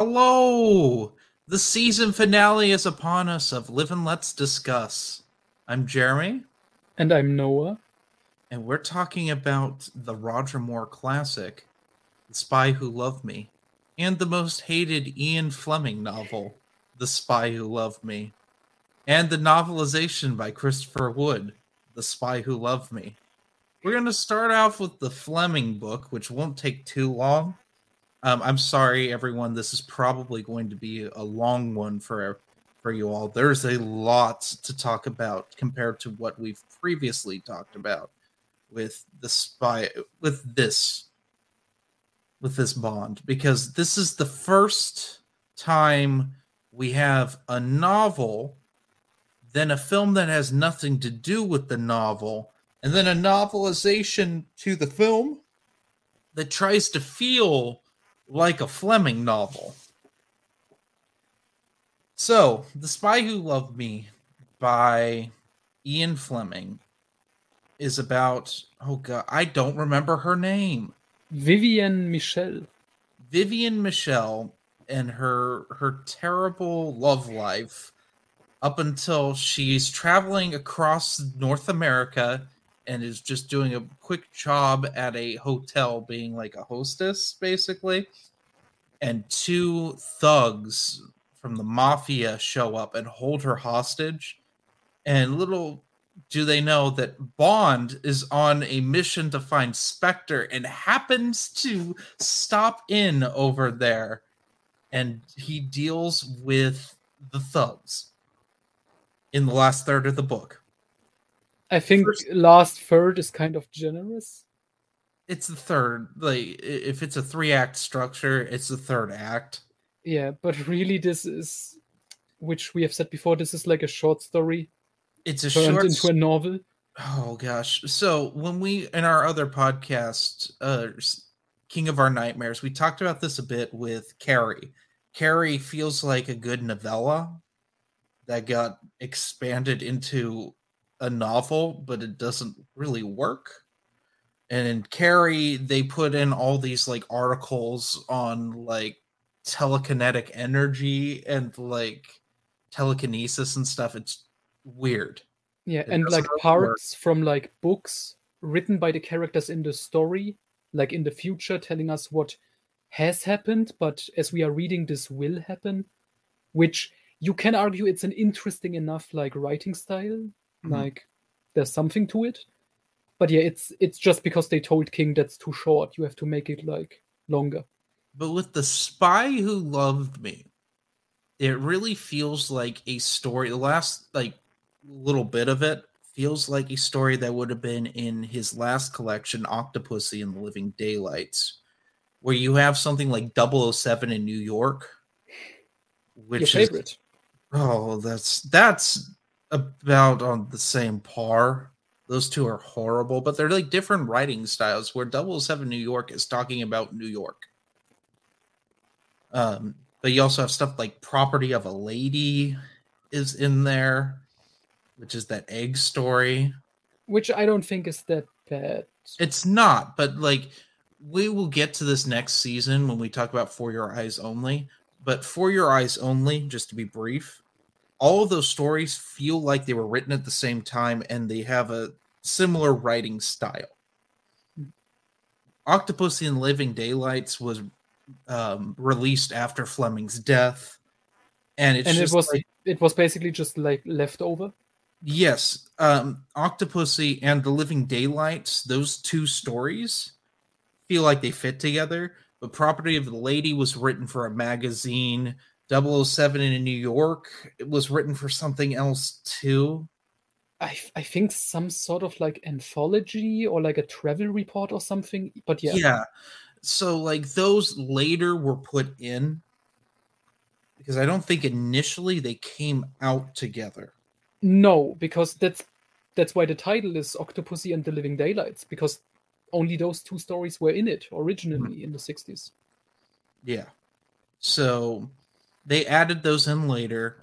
Hello! The season finale is upon us of Live and Let's Discuss. I'm Jeremy, And I'm Noah. and we're talking about the Roger Moore classic, The Spy Who Loved Me, and the most hated Ian Fleming novel, The Spy Who Loved Me, and the novelization by Christopher Wood, The Spy Who Loved Me. We're going to start off with the Fleming book, which won't take too long. Um, I'm sorry, everyone. This is probably going to be a long one for for you all. There's a lot to talk about compared to what we've previously talked about with the spy with this with this bond because this is the first time we have a novel then a film that has nothing to do with the novel and then a novelization to the film that tries to feel like a Fleming novel. So, The Spy Who Loved Me by Ian Fleming is about, oh god, I don't remember her name. Vivienne Michel. Vivienne Michel and her her terrible love life up until she's traveling across North America and is just doing a quick job at a hotel being like a hostess basically and two thugs from the mafia show up and hold her hostage and little do they know that Bond is on a mission to find Spectre and happens to stop in over there and he deals with the thugs in the last third of the book. I think First- last third is kind of generous. It's the third. Like if it's a three act structure, it's the third act. Yeah, but really, this is, which we have said before, this is like a short story It's a turned short into a novel. Oh gosh. So when we in our other podcast, uh King of Our Nightmares, we talked about this a bit with Carrie. Carrie feels like a good novella that got expanded into a novel, but it doesn't really work. And in Carrie, they put in all these like articles on like telekinetic energy and like telekinesis and stuff. It's weird. Yeah, It and like parts from like books written by the characters in the story, like in the future, telling us what has happened, but as we are reading, this will happen, which you can argue it's an interesting enough like writing style, Mhm. like there's something to it. But yeah, it's it's just because they told King that's too short. You have to make it like longer. But with the spy who loved me, it really feels like a story. The last like little bit of it feels like a story that would have been in his last collection, Octopussy and the Living Daylights, where you have something like 007 in New York, which Your is favorite. oh, that's that's about on the same par. Those two are horrible, but they're like different writing styles. Where 007 New York is talking about New York. Um, but you also have stuff like Property of a Lady is in there, which is that egg story. Which I don't think is that bad. It's not, but like we will get to this next season when we talk about For Your Eyes Only. But For Your Eyes Only, just to be brief, all of those stories feel like they were written at the same time and they have a similar writing style. Octopussy and Living Daylights was um, released after Fleming's death, and it's and it was like, it was basically just like leftover. Yes, um, Octopussy and The Living Daylights, those two stories feel like they fit together. But Property of the Lady was written for a magazine. 007 in New York it was written for something else too. I, I think some sort of like anthology or like a travel report or something. But yeah, Yeah. So like those later were put in because I don't think initially they came out together. no, because that's that's why the title is Octopussy and the Living Daylights because only those two stories were in it originally mm-hmm. in the 60s. Yeah. So they added those in later,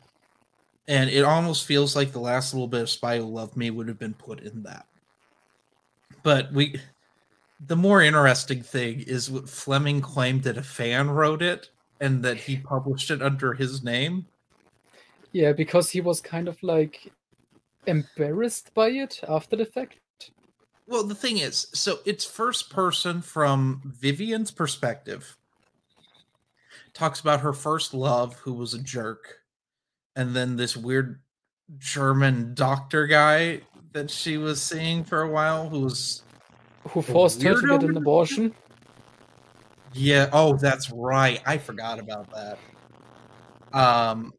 and it almost feels like the last little bit of Spy Who Loved Me would have been put in that. But we, the more interesting thing is what Fleming claimed that a fan wrote it, and that he published it under his name. Yeah, because he was kind of like embarrassed by it after the fact. Well, the thing is, so it's first person from Vivienne's perspective. Talks about her first love, who was a jerk, and then this weird German doctor guy that she was seeing for a while, who was who forced her to get an abortion. Yeah. Oh, that's right. I forgot about that. Um,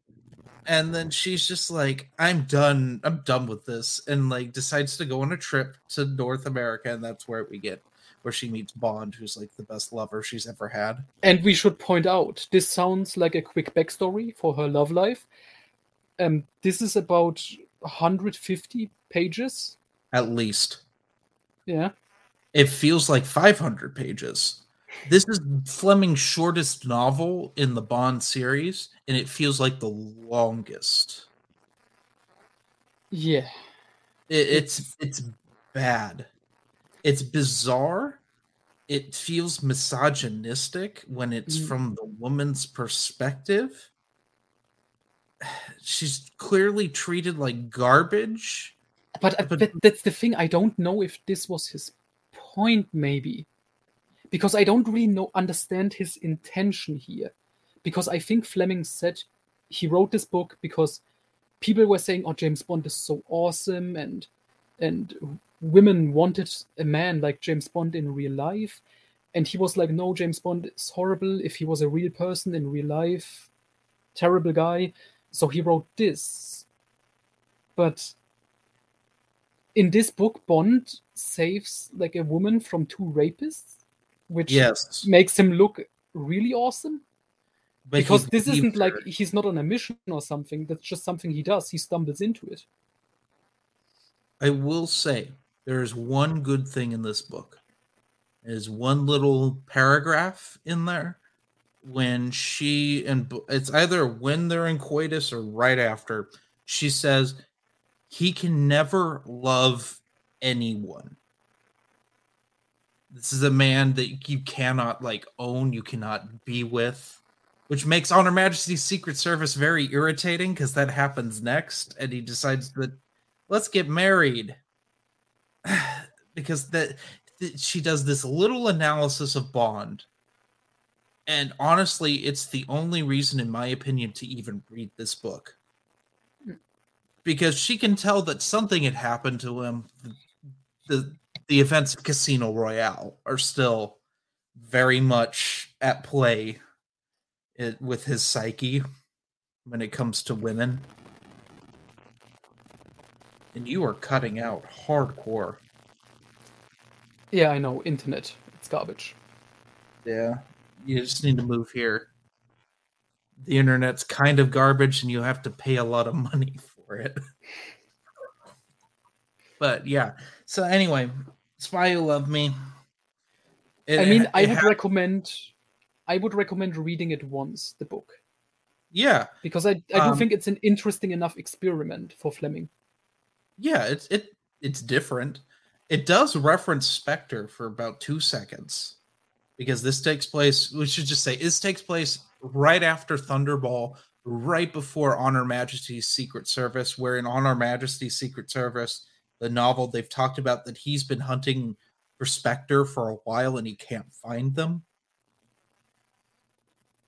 and then she's just like, "I'm done. I'm done with this," and like decides to go on a trip to North America, and that's where we get where she meets Bond, who's like the best lover she's ever had. And we should point out this sounds like a quick backstory for her love life. Um, this is about 150 pages at least. Yeah. It feels like 500 pages. This is Fleming's shortest novel in the Bond series, and it feels like the longest. Yeah. It, it's it's bad. It's bizarre. It feels misogynistic when it's mm. from the woman's perspective. She's clearly treated like garbage. But, uh, but that's the thing. I don't know if this was his point, maybe because I don't really know understand his intention here. Because I think Fleming said he wrote this book because people were saying, "Oh, James Bond is so awesome," and and women wanted a man like James Bond in real life, and he was like, "No, James Bond is horrible. If he was a real person in real life, terrible guy." So he wrote this, but in this book, Bond saves like a woman from two rapists which yes. makes him look really awesome. But because this isn't like he's not on a mission or something. That's just something he does. He stumbles into it. I will say there is one good thing in this book. There's one little paragraph in there when she and it's either when they're in coitus or right after. She says he can never love anyone this is a man that you cannot like own, you cannot be with, which makes On Her Majesty's Secret Service very irritating because that happens next, and he decides that let's get married because that, that she does this little analysis of Bond. And honestly, it's the only reason, in my opinion, to even read this book. Hmm. Because she can tell that something had happened to him. The, the events of Casino Royale are still very much at play it, with his psyche when it comes to women. And you are cutting out hardcore. Yeah, I know. Internet. It's garbage. Yeah. You just need to move here. The internet's kind of garbage and you have to pay a lot of money for it. but yeah. So anyway, Spy Who Loved Me. It, I mean, I would recommend. I would recommend reading it once. The book. Yeah, because I I do um, think it's an interesting enough experiment for Fleming. Yeah, it's it it's different. It does reference Spectre for about two seconds, because this takes place. We should just say this takes place right after Thunderball, right before On Her Majesty's Secret Service, where in On Her Majesty's Secret Service, the novel, they've talked about that he's been hunting for Spectre for a while and he can't find them.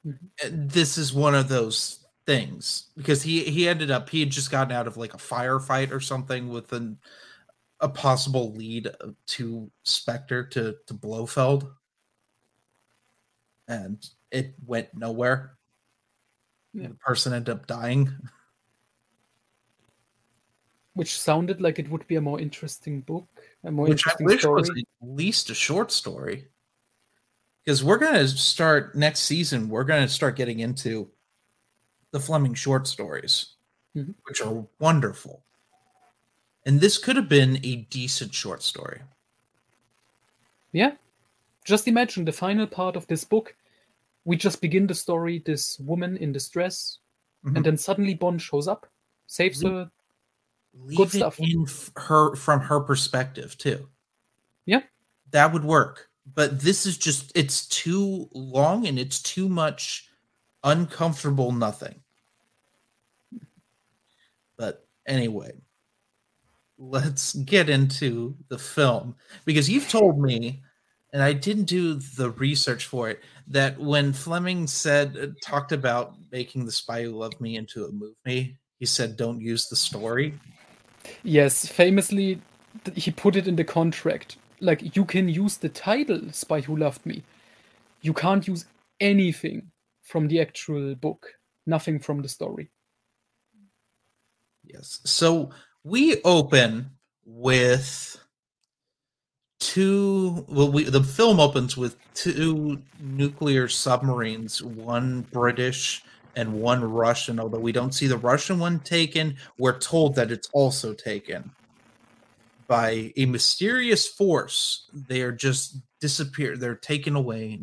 Mm-hmm. This is one of those things because he he ended up he had just gotten out of like a firefight or something with an, a possible lead to Spectre to to Blofeld, and it went nowhere. Yeah. The person ended up dying. which sounded like it would be a more interesting book, a more which interesting I wish story. was at least a short story. Because we're gonna start next season, we're gonna start getting into the Fleming short stories, mm-hmm. which are wonderful. And this could have been a decent short story. Yeah. Just imagine the final part of this book. We just begin the story, this woman in distress, mm-hmm. and then suddenly Bond shows up, saves mm-hmm. her, leave Good stuff. in her from her perspective too. Yeah, that would work. But this is just it's too long and it's too much uncomfortable nothing. But anyway, let's get into the film because you've told me and I didn't do the research for it that when Fleming said uh, talked about making The Spy Who Loved Me into a movie, he said don't use the story. Yes, famously he put it in the contract. Like you can use the title Spy Who Loved Me. You can't use anything from the actual book, nothing from the story. Yes. So we open with two well we the film opens with two nuclear submarines one british and one russian although we don't see the russian one taken. We're told that it's also taken by a mysterious force. They are just disappeared they're taken away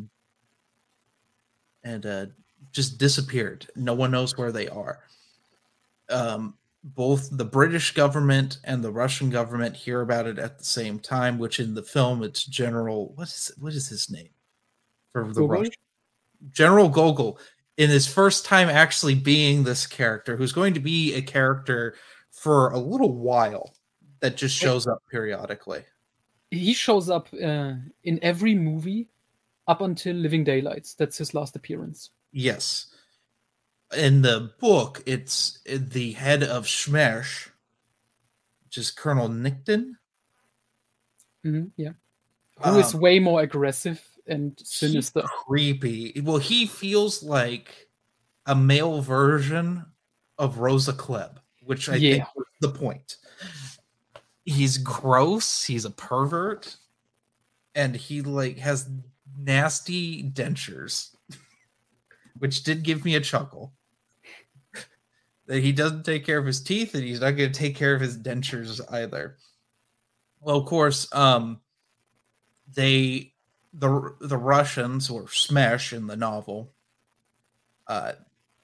and, uh just disappeared. No one knows where they are. Um both the British government and the Russian government hear about it at the same time. Which in the film, it's General what is what is his name for the Russian General Gogol in his first time actually being this character, who's going to be a character for a little while that just shows up periodically. He shows up uh, in every movie up until Living Daylights. That's his last appearance. Yes in the book, it's the head of Smersh, which is Colonel Nikitin. Mm-hmm, yeah, who um, is way more aggressive and sinister. Creepy. Well, he feels like a male version of Rosa Klebb, which I yeah. think was the point. He's gross. He's a pervert, and he like has nasty dentures, which did give me a chuckle that he doesn't take care of his teeth and he's not going to take care of his dentures either. Well, of course, um, they the the Russians or Smersh in the novel, uh,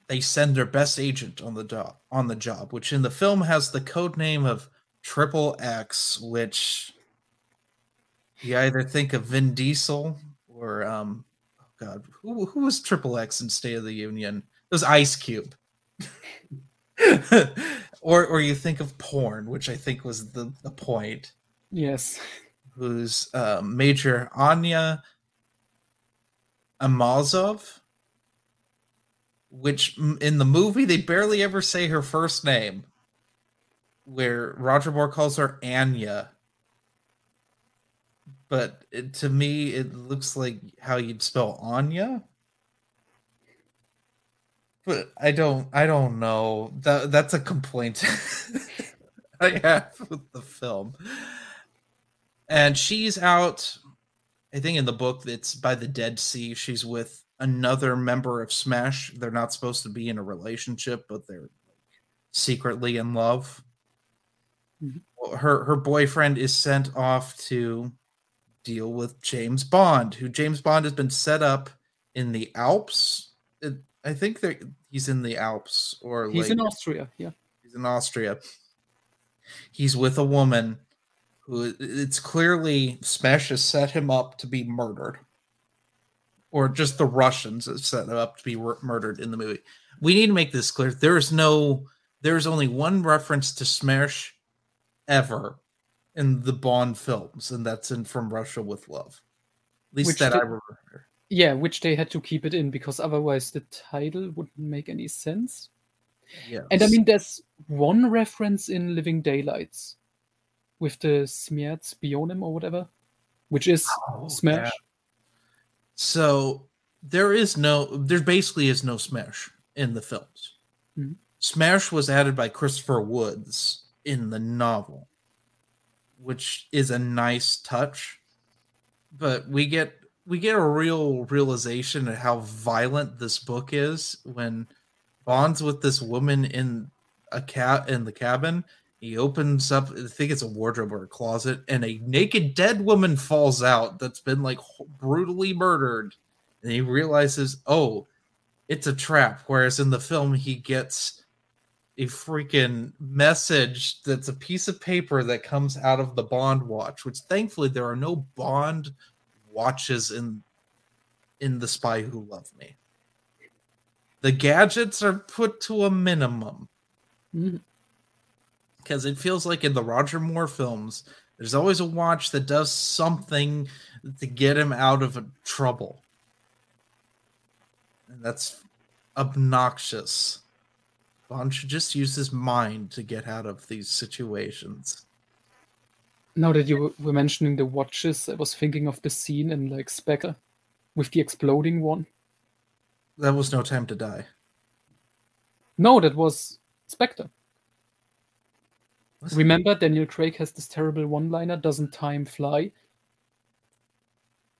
they send their best agent on the job on the job, which in the film has the code name of Triple X, which you either think of Vin Diesel or um, oh God, who who was Triple X in State of the Union? It was Ice Cube. or or you think of porn, which I think was the, the point. Yes. Who's uh, Major Anya Amasova? which in the movie they barely ever say her first name, where Roger Moore calls her Anya. But it, to me, it looks like how you'd spell Anya but I don't I don't know. That that's a complaint I have with the film. And she's out I think in the book it's by the Dead Sea. She's with another member of Smersh. They're not supposed to be in a relationship, but they're secretly in love. Mm-hmm. Her her boyfriend is sent off to deal with James Bond, who James Bond has been set up in the Alps I think that he's in the Alps or he's like, in Austria. Yeah, he's in Austria. He's with a woman who it's clearly Smersh has set him up to be murdered, or just the Russians have set him up to be murdered in the movie. We need to make this clear. There is no, there is only one reference to Smersh ever in the Bond films, and that's in From Russia with Love. At least Which that did, I remember. Yeah, which they had to keep it in because otherwise the title wouldn't make any sense. Yes. And I mean, there's one reference in Living Daylights with the Smert Spionem or whatever, which is oh, Smersh. Yeah. So there is no, there basically is no Smersh in the films. Mm-hmm. Smersh was added by Christopher Woods in the novel, which is a nice touch. But we get we get a real realization of how violent this book is when Bond's with this woman in a cat in the cabin. He opens up, I think it's a wardrobe or a closet, and a naked dead woman falls out that's been like brutally murdered. And he realizes, oh, it's a trap. Whereas in the film, he gets a freaking message that's a piece of paper that comes out of the Bond watch, which thankfully there are no Bond watches in in the spy who loved me The gadgets are put to a minimum mm-hmm. because it feels like in the Roger Moore films, there's always a watch that does something to get him out of trouble. And that's obnoxious. Bond should just use his mind to get out of these situations. Now that you were mentioning the watches, I was thinking of the scene in like Spectre with the exploding one. That was no time to die. No, that was Spectre. Remember, Daniel Craig has this terrible one liner doesn't time fly?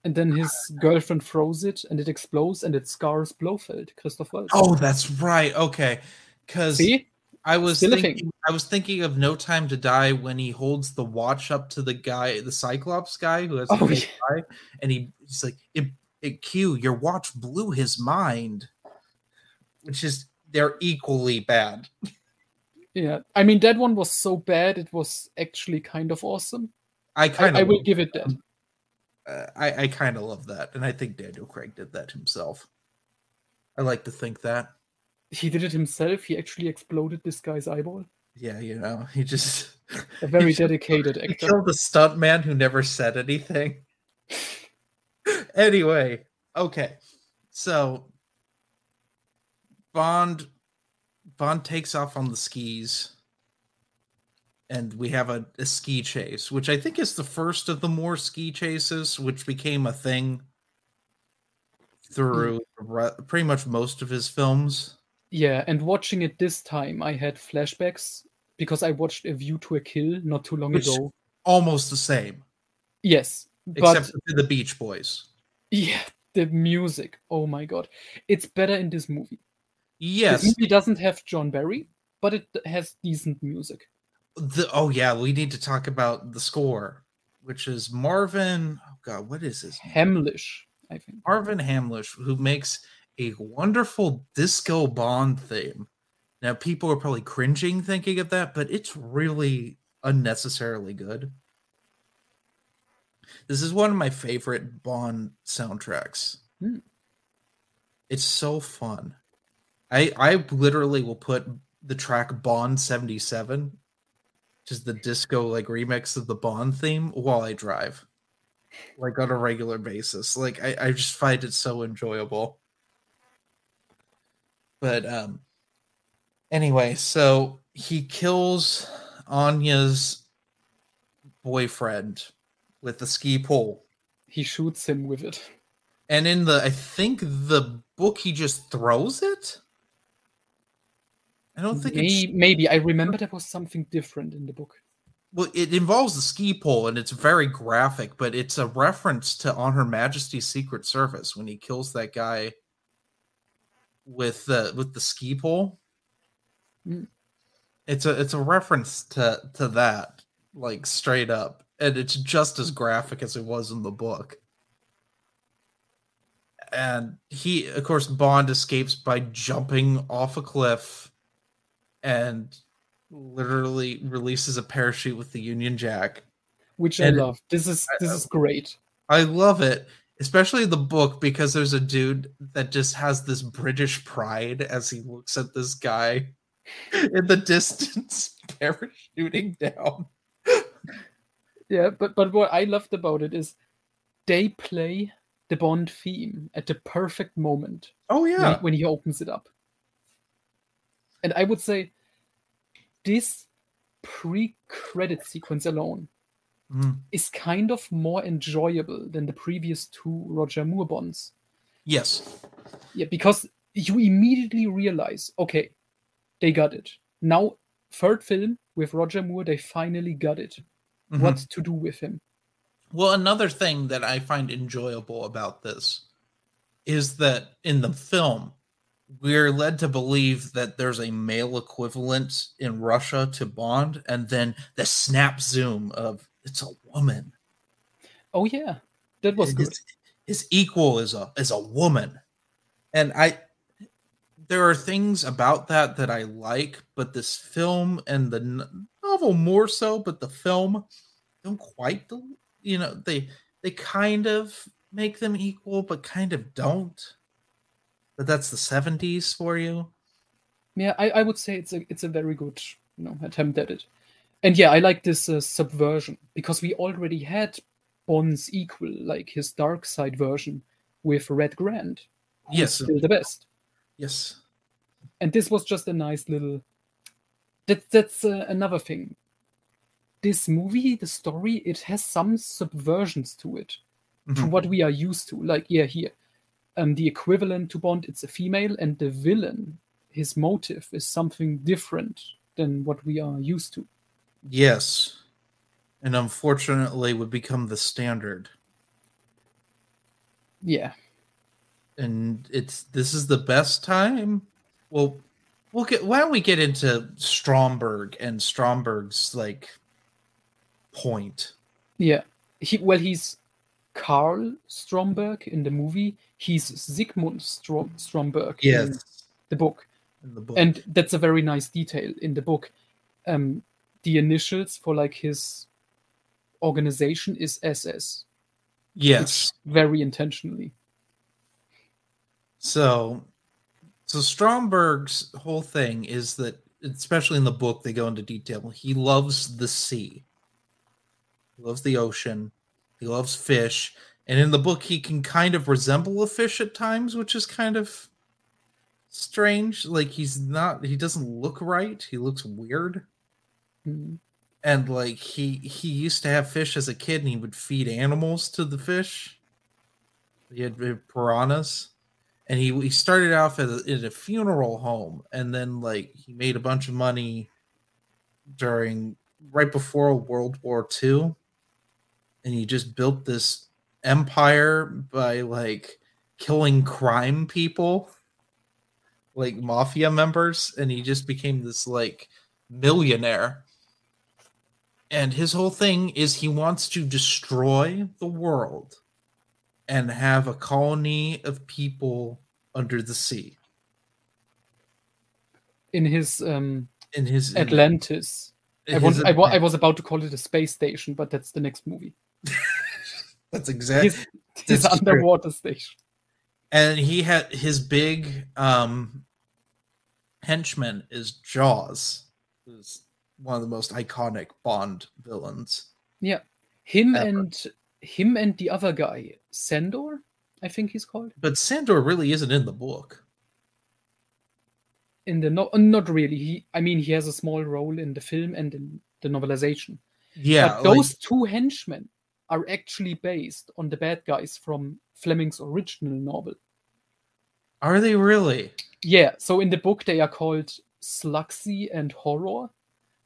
And then his girlfriend throws it and it explodes and it scars Blofeld, Christoph Waltz. Oh, that's right. Okay. Because See? I was thinking. I was thinking of No Time to Die when he holds the watch up to the guy, the Cyclops guy who has Oh, yeah. eye, and he, he's like, it, it, Q, your watch blew his mind. Which is they're equally bad. Yeah. I mean, that one was so bad, it was actually kind of awesome. I I, kind I of will give it that. uh, I, I kind of love that, and I think Daniel Craig did that himself. I like to think that. He did it himself. He actually exploded this guy's eyeball. Yeah, you know, he just A very dedicated he actor. killed the stunt man who never said anything. anyway, okay. So Bond Bond takes off on the skis and we have a, a ski chase, which I think is the first of the more ski chases, which became a thing through hmm. re- pretty much most of his films. Yeah, and watching it this time, I had flashbacks because I watched A View to a Kill not too long Which- ago. Almost the same, Yes, except for the Beach Boys. yeah, the music. Oh my god, it's better in this movie. Yes, This movie doesn't have John Barry, but it has decent music. The, oh yeah, we need to talk about the score, which is Marvin. Oh god, what is his name? Hamlisch, I think. Marvin Hamlisch, who makes a wonderful disco Bond theme. Now people are probably cringing thinking of that, but it's really unnecessarily good. This is one of my favorite Bond soundtracks. Hmm. It's so fun. I I literally will put the track Bond 77 just the disco like remix of the Bond theme while I drive. Like on a regular basis. Like I, I just find it so enjoyable. But um anyway, so he kills Anya's boyfriend with the ski pole. He shoots him with it. And in the I think the book he just throws it. I don't think it's Maybe, maybe I remember there was something different in the book. well, it involves the ski pole and it's very graphic, but it's a reference to On Her Majesty's Secret Service when he kills that guy with the with the ski pole. Mm. It's a it's a reference to to that, like straight up, and it's just as graphic as it was in the book. And he, of course, Bond escapes by jumping off a cliff and literally releases a parachute with the Union Jack. which And- I love. This is this is great. I love it, especially the book because there's a dude that just has this British pride as he looks at this guy in the distance parachuting down. Yeah, but but what I loved about it is they play the Bond theme at the perfect moment Oh when, yeah, when he opens it up. And I would say this pre-credit sequence alone Mhm. is kind of more enjoyable than the previous two Roger Moore Bonds. yes, Yeah, because you immediately realize, okay, they got it. Now, third film with Roger Moore, they finally got it. Mhm. What to do with him. Well, another thing that I find enjoyable about this is that in the film, we're led to believe that there's a male equivalent in Russia to Bond, and then the snap zoom of it's a woman. Oh yeah, that was good. his, his equal is a is a woman, and I there are things about that that I like, but this film and the novel more so, but the film don't quite you know they they kind of make them equal, but kind of don't. but that's the 70s for you. Yeah, I, I would say it's a it's a very good you know attempt at it, and yeah, I like this uh, subversion because we already had Bond's equal, like his dark side version with Red Grant. Yes. still the best. Yes. and this was just a nice little that that's uh, another thing this movie the story it has some subversions to it to Mhm. what we are used to like yeah here um the equivalent to bond it's a female and the villain his motive is something different than what we are used to Yes. And unfortunately would become the standard. yeah And it's this is the best time. Well, we'll get why don't we get into Stromberg and Stromberg's like point. yeah he well he's karl stromberg in the movie he's sigmund Strom- stromberg in the book In the book. and that's a very nice detail in the book um the initials for like his organization is ss yes. very intentionally So, so Stromberg's whole thing is that, especially in the book, they go into detail. He loves the sea. He loves the ocean. He loves fish, and in the book, he can kind of resemble a fish at times, which is kind of strange. Like he's not. He doesn't look right. He looks weird. Mm. And like he he used to have fish as a kid, and he would feed animals to the fish. He had piranhas and he he started off at a, at a funeral home and then like he made a bunch of money during right before world war ii and he just built this empire by like killing crime people like mafia members and he just became this like millionaire and his whole thing is he wants to destroy the world and have a colony of people under the sea. In his um in his atlantis. In I, his want, I, wa- I was about to call it a space station but that's the next movie. That's exactly his, his That's true. underwater station. And he had his big um henchman is jaws who's one of the most iconic bond villains. Yeah. Him Ever. and him and the other guy sandor i think he's called. But sandor really isn't in the book. In the no uh, not really. He i mean he has a small role in the film and in the novelization. Yeah but those two henchmen are actually based on the bad guys from fleming's original novel. Are they really? Yeah so in the book they are called sluggsy and horror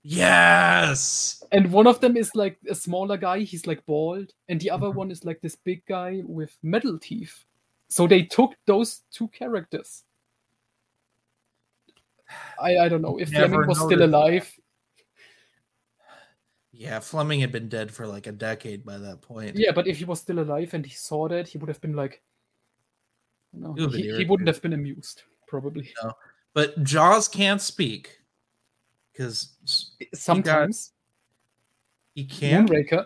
yes! And one of them is like a smaller guy he's like bald and the other mm-hmm. one is like this big guy with metal teeth. So they took those two characters. I i don't know if Never fleming was still noticed alive. Yeah fleming had been dead for like a decade by that point. Yeah but if he was still alive and he saw that he would have been like no, He he, wouldn't have been amused probably. But jaws can't speak because sometimes he can't moonraker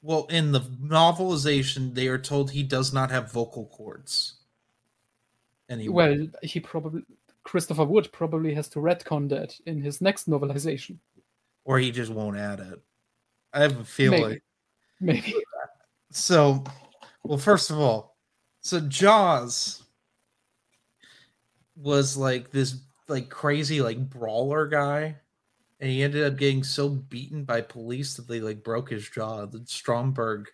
Well, in the novelization, they are told he does not have vocal cords. Anyway, well he probably christopher wood probably has to retcon that in his next novelization or he just won't add it. I have a feeling. Maybe. maybe So, well, first of all, so Jaws was like this like crazy like brawler guy, and he ended up getting so beaten by police that they like broke his jaw. That Stromberg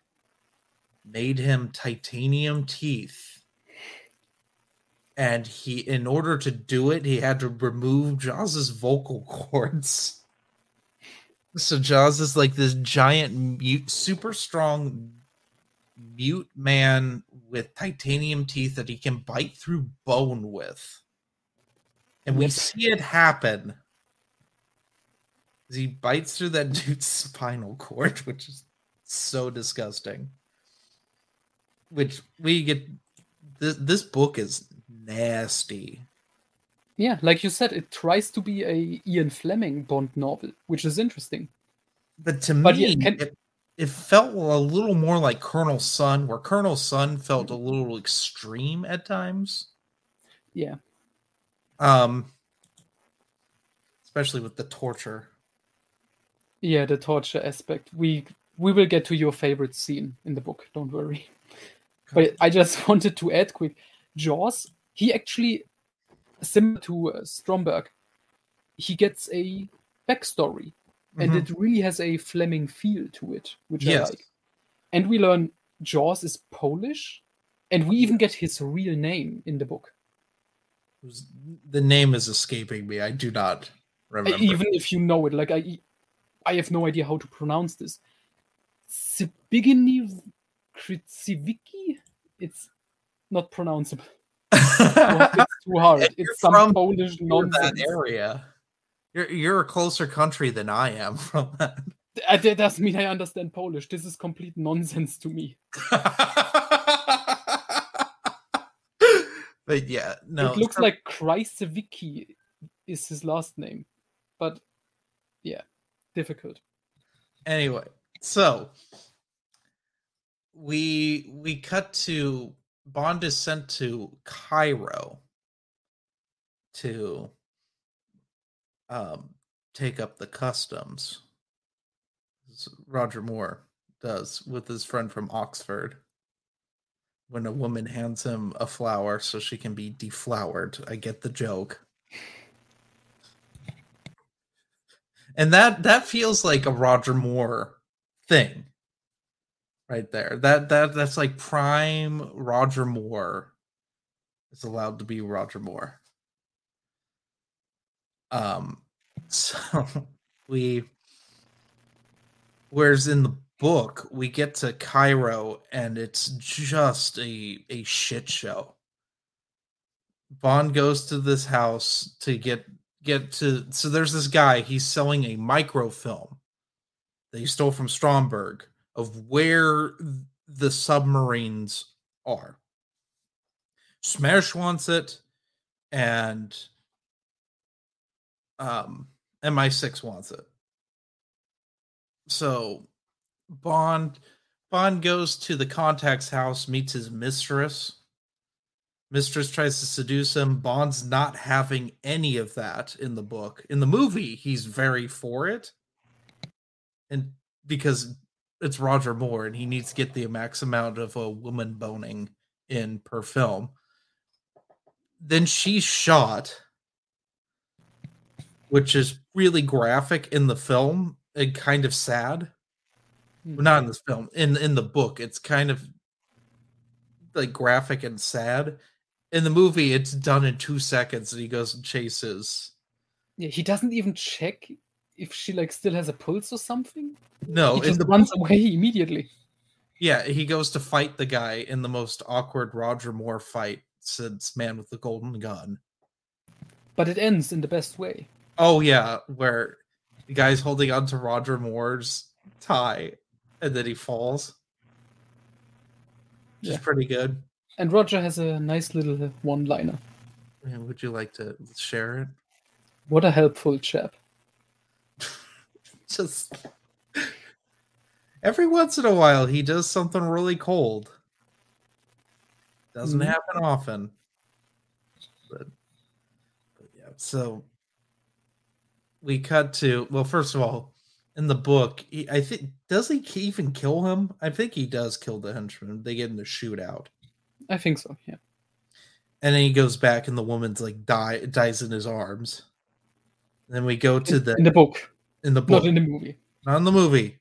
made him titanium teeth. And he, in order to do it, he had to remove Jaws's vocal cords. So Jaws is like this giant, mute, super strong mute man with titanium teeth that he can bite through bone with. And we see it happen. He bites through that dude's spinal cord, which is so disgusting. Which we get this this book is nasty. Yeah, like you said, it tries to be a Ian Fleming Bond novel, which is interesting. But to But me, yeah, can- it, it felt a little more like Colonel Sun, where Colonel Sun felt a little extreme at times. Yeah. Um, especially with the torture. Yeah, the torture aspect. We we will get to your favorite scene in the book. Don't worry. But I just wanted to add quick. Jaws. He actually, similar to uh, Stromberg, he gets a backstory, and Mhm. it really has a Fleming feel to it, which I like. And we learn Jaws is Polish, and we even get his real name in the book. Who's- The name is escaping me. I do not remember. even if you know it like i i have no idea how to pronounce this Zbigniew Krzyzewicki? it's not pronounceable it's too hard You're it's some from- polish You're that area. You're you're a closer country than I am from that. That doesn't mean i understand polish this is complete nonsense to me but yeah, no. it looks like Krzyzewicki is his last name but yeah difficult anyway. So we we cut to Bond is sent to Cairo to um take up the customs. Roger Moore does with his friend from Oxford. When a woman hands him a flower so she can be deflowered. I get the joke. And that that feels like a Roger Moore thing. Right there. That that that's like prime Roger Moore is allowed to be Roger Moore. Um so we whereas in the book we get to Cairo and it's just a a shit show. Bond goes to this house to get get to so there's this guy he's selling a microfilm that he stole from Stromberg of where the submarines are. Smersh wants it and um MI6 wants it. So Bond Bond goes to the contact's house, meets his mistress. Mistress tries to seduce him. Bond's not having any of that in the book. In the movie, he's very for it. And because it's Roger Moore and he needs to get the max amount of a woman boning in per film. Then she's shot, which is really graphic in the film and kind of sad. Well, not in this film. In in the book, it's kind of like graphic and sad. In the movie, it's done in two seconds, and he goes and chases. yeah he doesn't even check if she like still has a pulse or something No, he just the runs away immediately yeah, he goes to fight the guy in the most awkward Roger Moore fight since Man with the Golden Gun. but it ends in the best way Oh yeah, where the guy's holding on to Roger Moore's tie, and then he falls. Which is pretty good. and roger has a nice little one liner Yeah, Would you like to share it? what a helpful chap just every once in a while he does something really cold doesn't Mhm. happen often but, but yeah so we cut to well first of all in the book he, i think does he even kill him? I think he does kill the henchman. They get in the shootout i think so yeah. And then he goes back and the woman's like die dies in his arms. And then we go to the in the book. In the book. not in the movie. Not in the movie,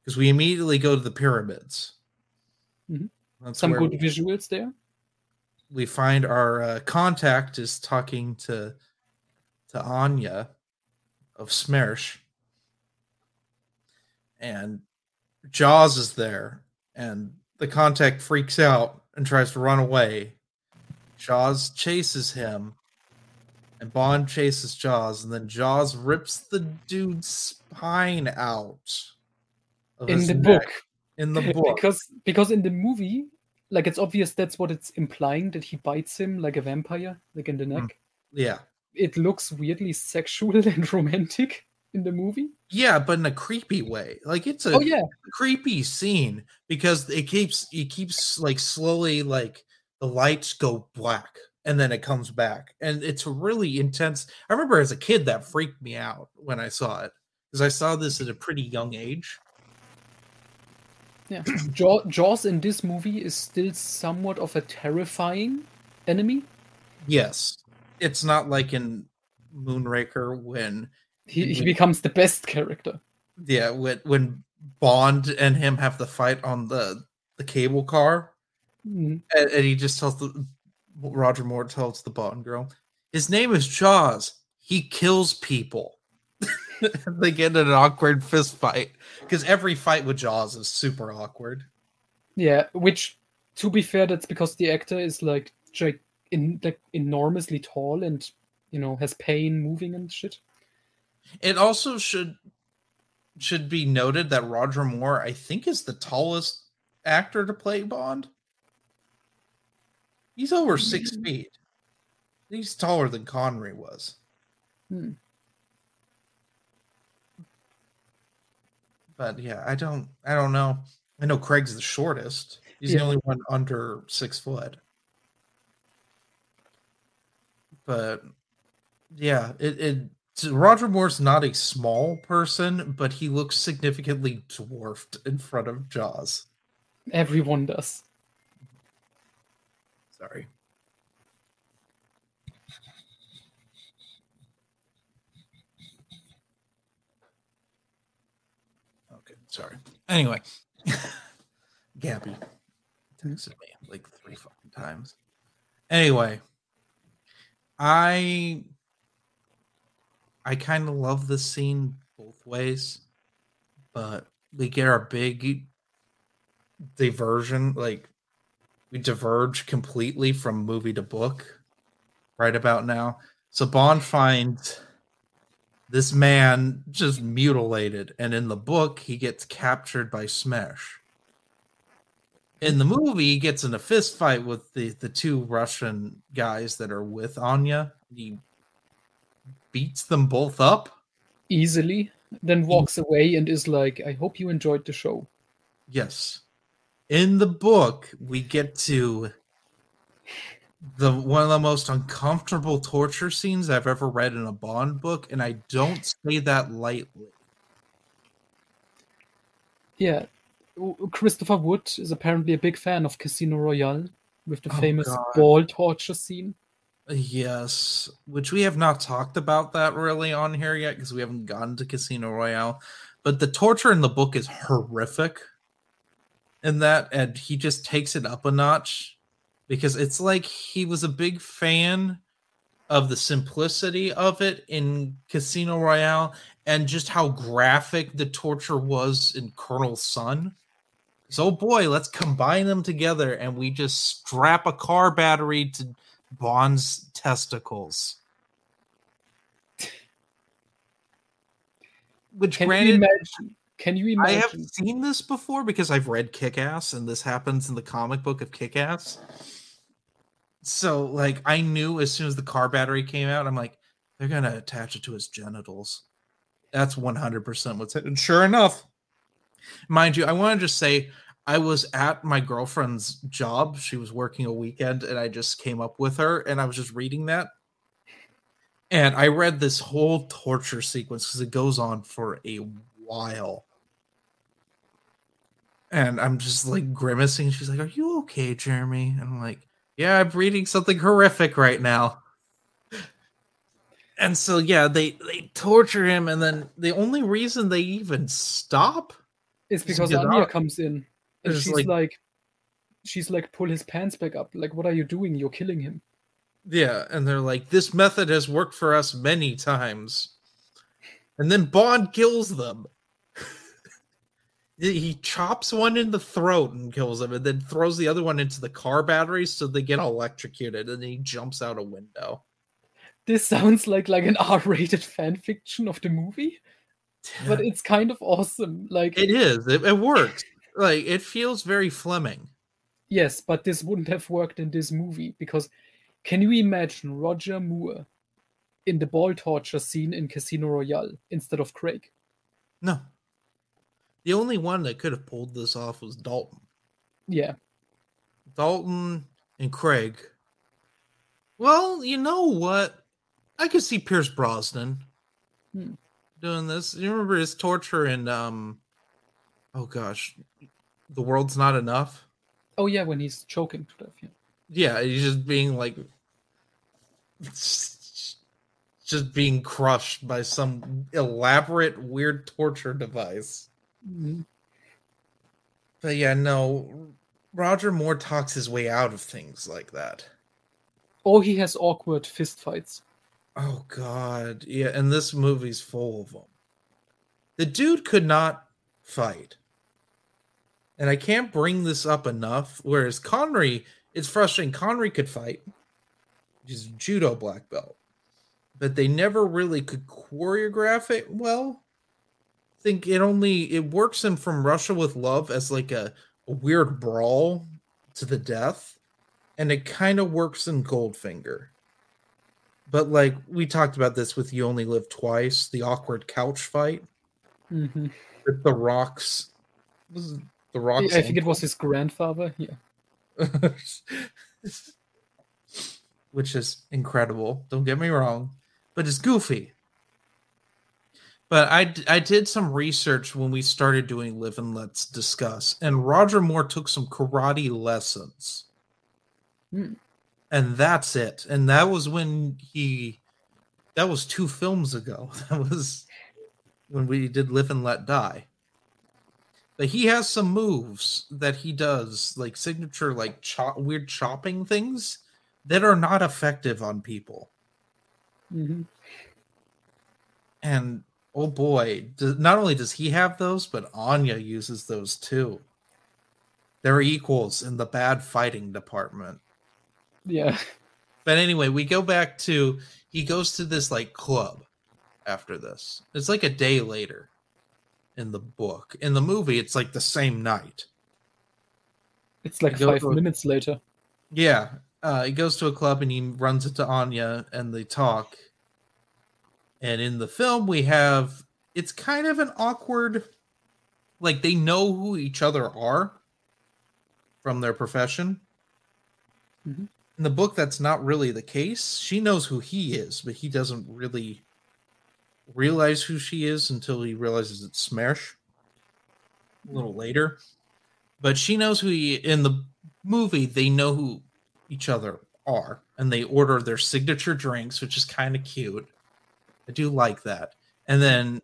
because we immediately go to the pyramids. Mhm. That's some good we, visuals there. we find our uh, contact is talking to to Anya of Smersh, and Jaws is there, and the contact freaks out and tries to run away. Jaws chases him, and Bond chases Jaws, and then Jaws rips the dude's spine out in the neck. book. In the book, because because in the movie like it's obvious that's what it's implying that he bites him like a vampire like in the neck. Mm. Yeah, it looks weirdly sexual and romantic in the movie yeah, but in a creepy way. Like it's a oh yeah creepy scene because it keeps it keeps like slowly like the lights go black and then it comes back. And it's really intense. I remember as a kid that freaked me out when I saw it because I saw this at a pretty young age. Yeah. Jaw- Jaws in this movie is still somewhat of a terrifying enemy. Yes. It's not like in Moonraker when He, he becomes the best character. yeah, when when Bond and him have the fight on the the cable car Mhm. and, and he just tells the Roger Moore tells the Bond girl, his name is Jaws. He kills people. they get in an awkward fist fight because every fight with Jaws is super awkward. Yeah, which, to be fair, that's because the actor is like, gi- in, like enormously tall and, you know, has pain moving and shit. It also should should be noted that Roger Moore, I think, is the tallest actor to play Bond. He's over six Mm. feet. He's taller than Connery was. Hmm. But yeah, I don't I don't know. I know Craig's the shortest. He's the only one under six foot. But yeah, it, it Roger Moore's not a small person, but he looks significantly dwarfed in front of Jaws. Everyone does. Sorry. Okay, sorry. Anyway, Gabby texted me like three fucking times. Anyway, I I kind of love this scene both ways, but we get our big diversion, like we diverge completely from movie to book right about now. So Bond finds this man just mutilated, and in the book, he gets captured by Smersh. In the movie, he gets in a fist fight with the, the two Russian guys that are with Anya. He beats them both up. Easily. Then mm. walks away and is like, I hope you enjoyed the show. Yes. In the book, we get to the one of the most uncomfortable torture scenes I've ever read in a Bond book, and I don't say that lightly. Yeah. Christopher Wood is apparently a big fan of Casino Royale with the Oh, famous God. ball torture scene. Yes, which we have not talked about that really on here yet because we haven't gotten to Casino Royale. But the torture in the book is horrific in that, and he just takes it up a notch because it's like he was a big fan of the simplicity of it in Casino Royale and just how graphic the torture was in Colonel Sun. So, boy, let's combine them together and we just strap a car battery to Bond's testicles. Which, Can you imagine? Can you I imagine? have seen this before because I've read Kick Ass, and this happens in the comic book of Kick Ass. So, like, I knew as soon as the car battery came out, I'm like, they're gonna attach it to his genitals. That's 100% what's it. And sure enough, mind you, I want to just say I was at my girlfriend's job. She was working a weekend, and I just came up with her, and I was just reading that. And I read this whole torture sequence because it goes on for a while. And I'm just like grimacing. She's like, Are you okay, Jeremy? And I'm like, Yeah, I'm reading something horrific right now. And so yeah, they they torture him, and then the only reason they even stop It's because because Anya comes in and she's like- like, she's like, pull his pants back up. Like, what are you doing? You're killing him. Yeah, and they're like, this method has worked for us many times. And then Bond kills them. he chops one in the throat and kills him, and then throws the other one into the car batteries so they get electrocuted, and then he jumps out a window. This sounds like like an R-rated fan fiction of the movie, but it's kind of awesome. Like, it is. It, it works. Like it feels very Fleming. yes, but this wouldn't have worked in this movie because can you imagine Roger Moore in the ball torture scene in Casino Royale instead of Craig? No. The only one that could have pulled this off was Dalton. Yeah, Dalton and Craig Well, you know what? I could see Pierce Brosnan Hmm. doing this. You remember his torture in um oh gosh, The World's Not Enough? Oh yeah, when he's choking to death. Yeah. Yeah, he's just being like just being crushed by some elaborate weird torture device. Mhm. But yeah, no, Roger Moore talks his way out of things like that. Or he has awkward fist fights. Oh god, yeah, and this movie's full of them. The dude could not fight. And I can't bring this up enough. Whereas Connery, it's frustrating. Connery could fight. He's a judo black belt. But they never really could choreograph it well. I think it only it works in From Russia with Love as like a, a weird brawl to the death. And it kind of works in Goldfinger. But like we talked about this with You Only Live Twice, the awkward couch fight hmm with the rocks. Was the rocks? I think it was his grandfather. Yeah. which is incredible. Don't get me wrong, but it's goofy. But I, I did some research when we started doing Live and Let's Discuss, and Roger Moore took some karate lessons, Hmm. and that's it. And that was when he, that was two films ago. That was when we did Live and Let Die. But he has some moves that he does, like signature, like chop, weird chopping things that are not effective on people. hmm And oh boy, do, not only does he have those, but Anya uses those too. They're equals in the bad fighting department. Yeah. But anyway, we go back to he goes to this like club after this. It's like a day later in the book. In the movie, it's like the same night. It's like five minutes later. Yeah. Uh, he goes to a club and he runs into Anya and they talk. And in the film, we have it's kind of an awkward, like they know who each other are from their profession. Mhm. In the book, that's not really the case. She knows who he is, but he doesn't really realize who she is until he realizes it's Smersh a little later. But she knows who he in the movie, they know who each other are, and they order their signature drinks, which is kind of cute. I do like that. And then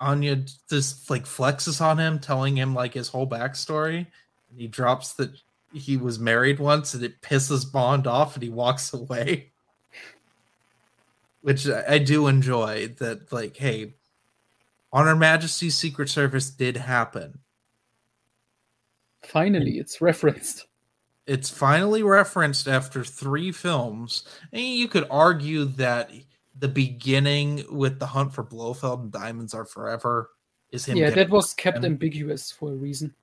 Anya just like flexes on him, telling him like his whole backstory. And he drops that he was married once, and it pisses Bond off, and he walks away. Which I do enjoy that, like, hey, on Her Majesty's Secret Service did happen. Finally, it's referenced. it's finally referenced after three films. And you could argue that the beginning with the hunt for Blofeld and Diamonds Are Forever is him. yeah, that was kept and- ambiguous for a reason.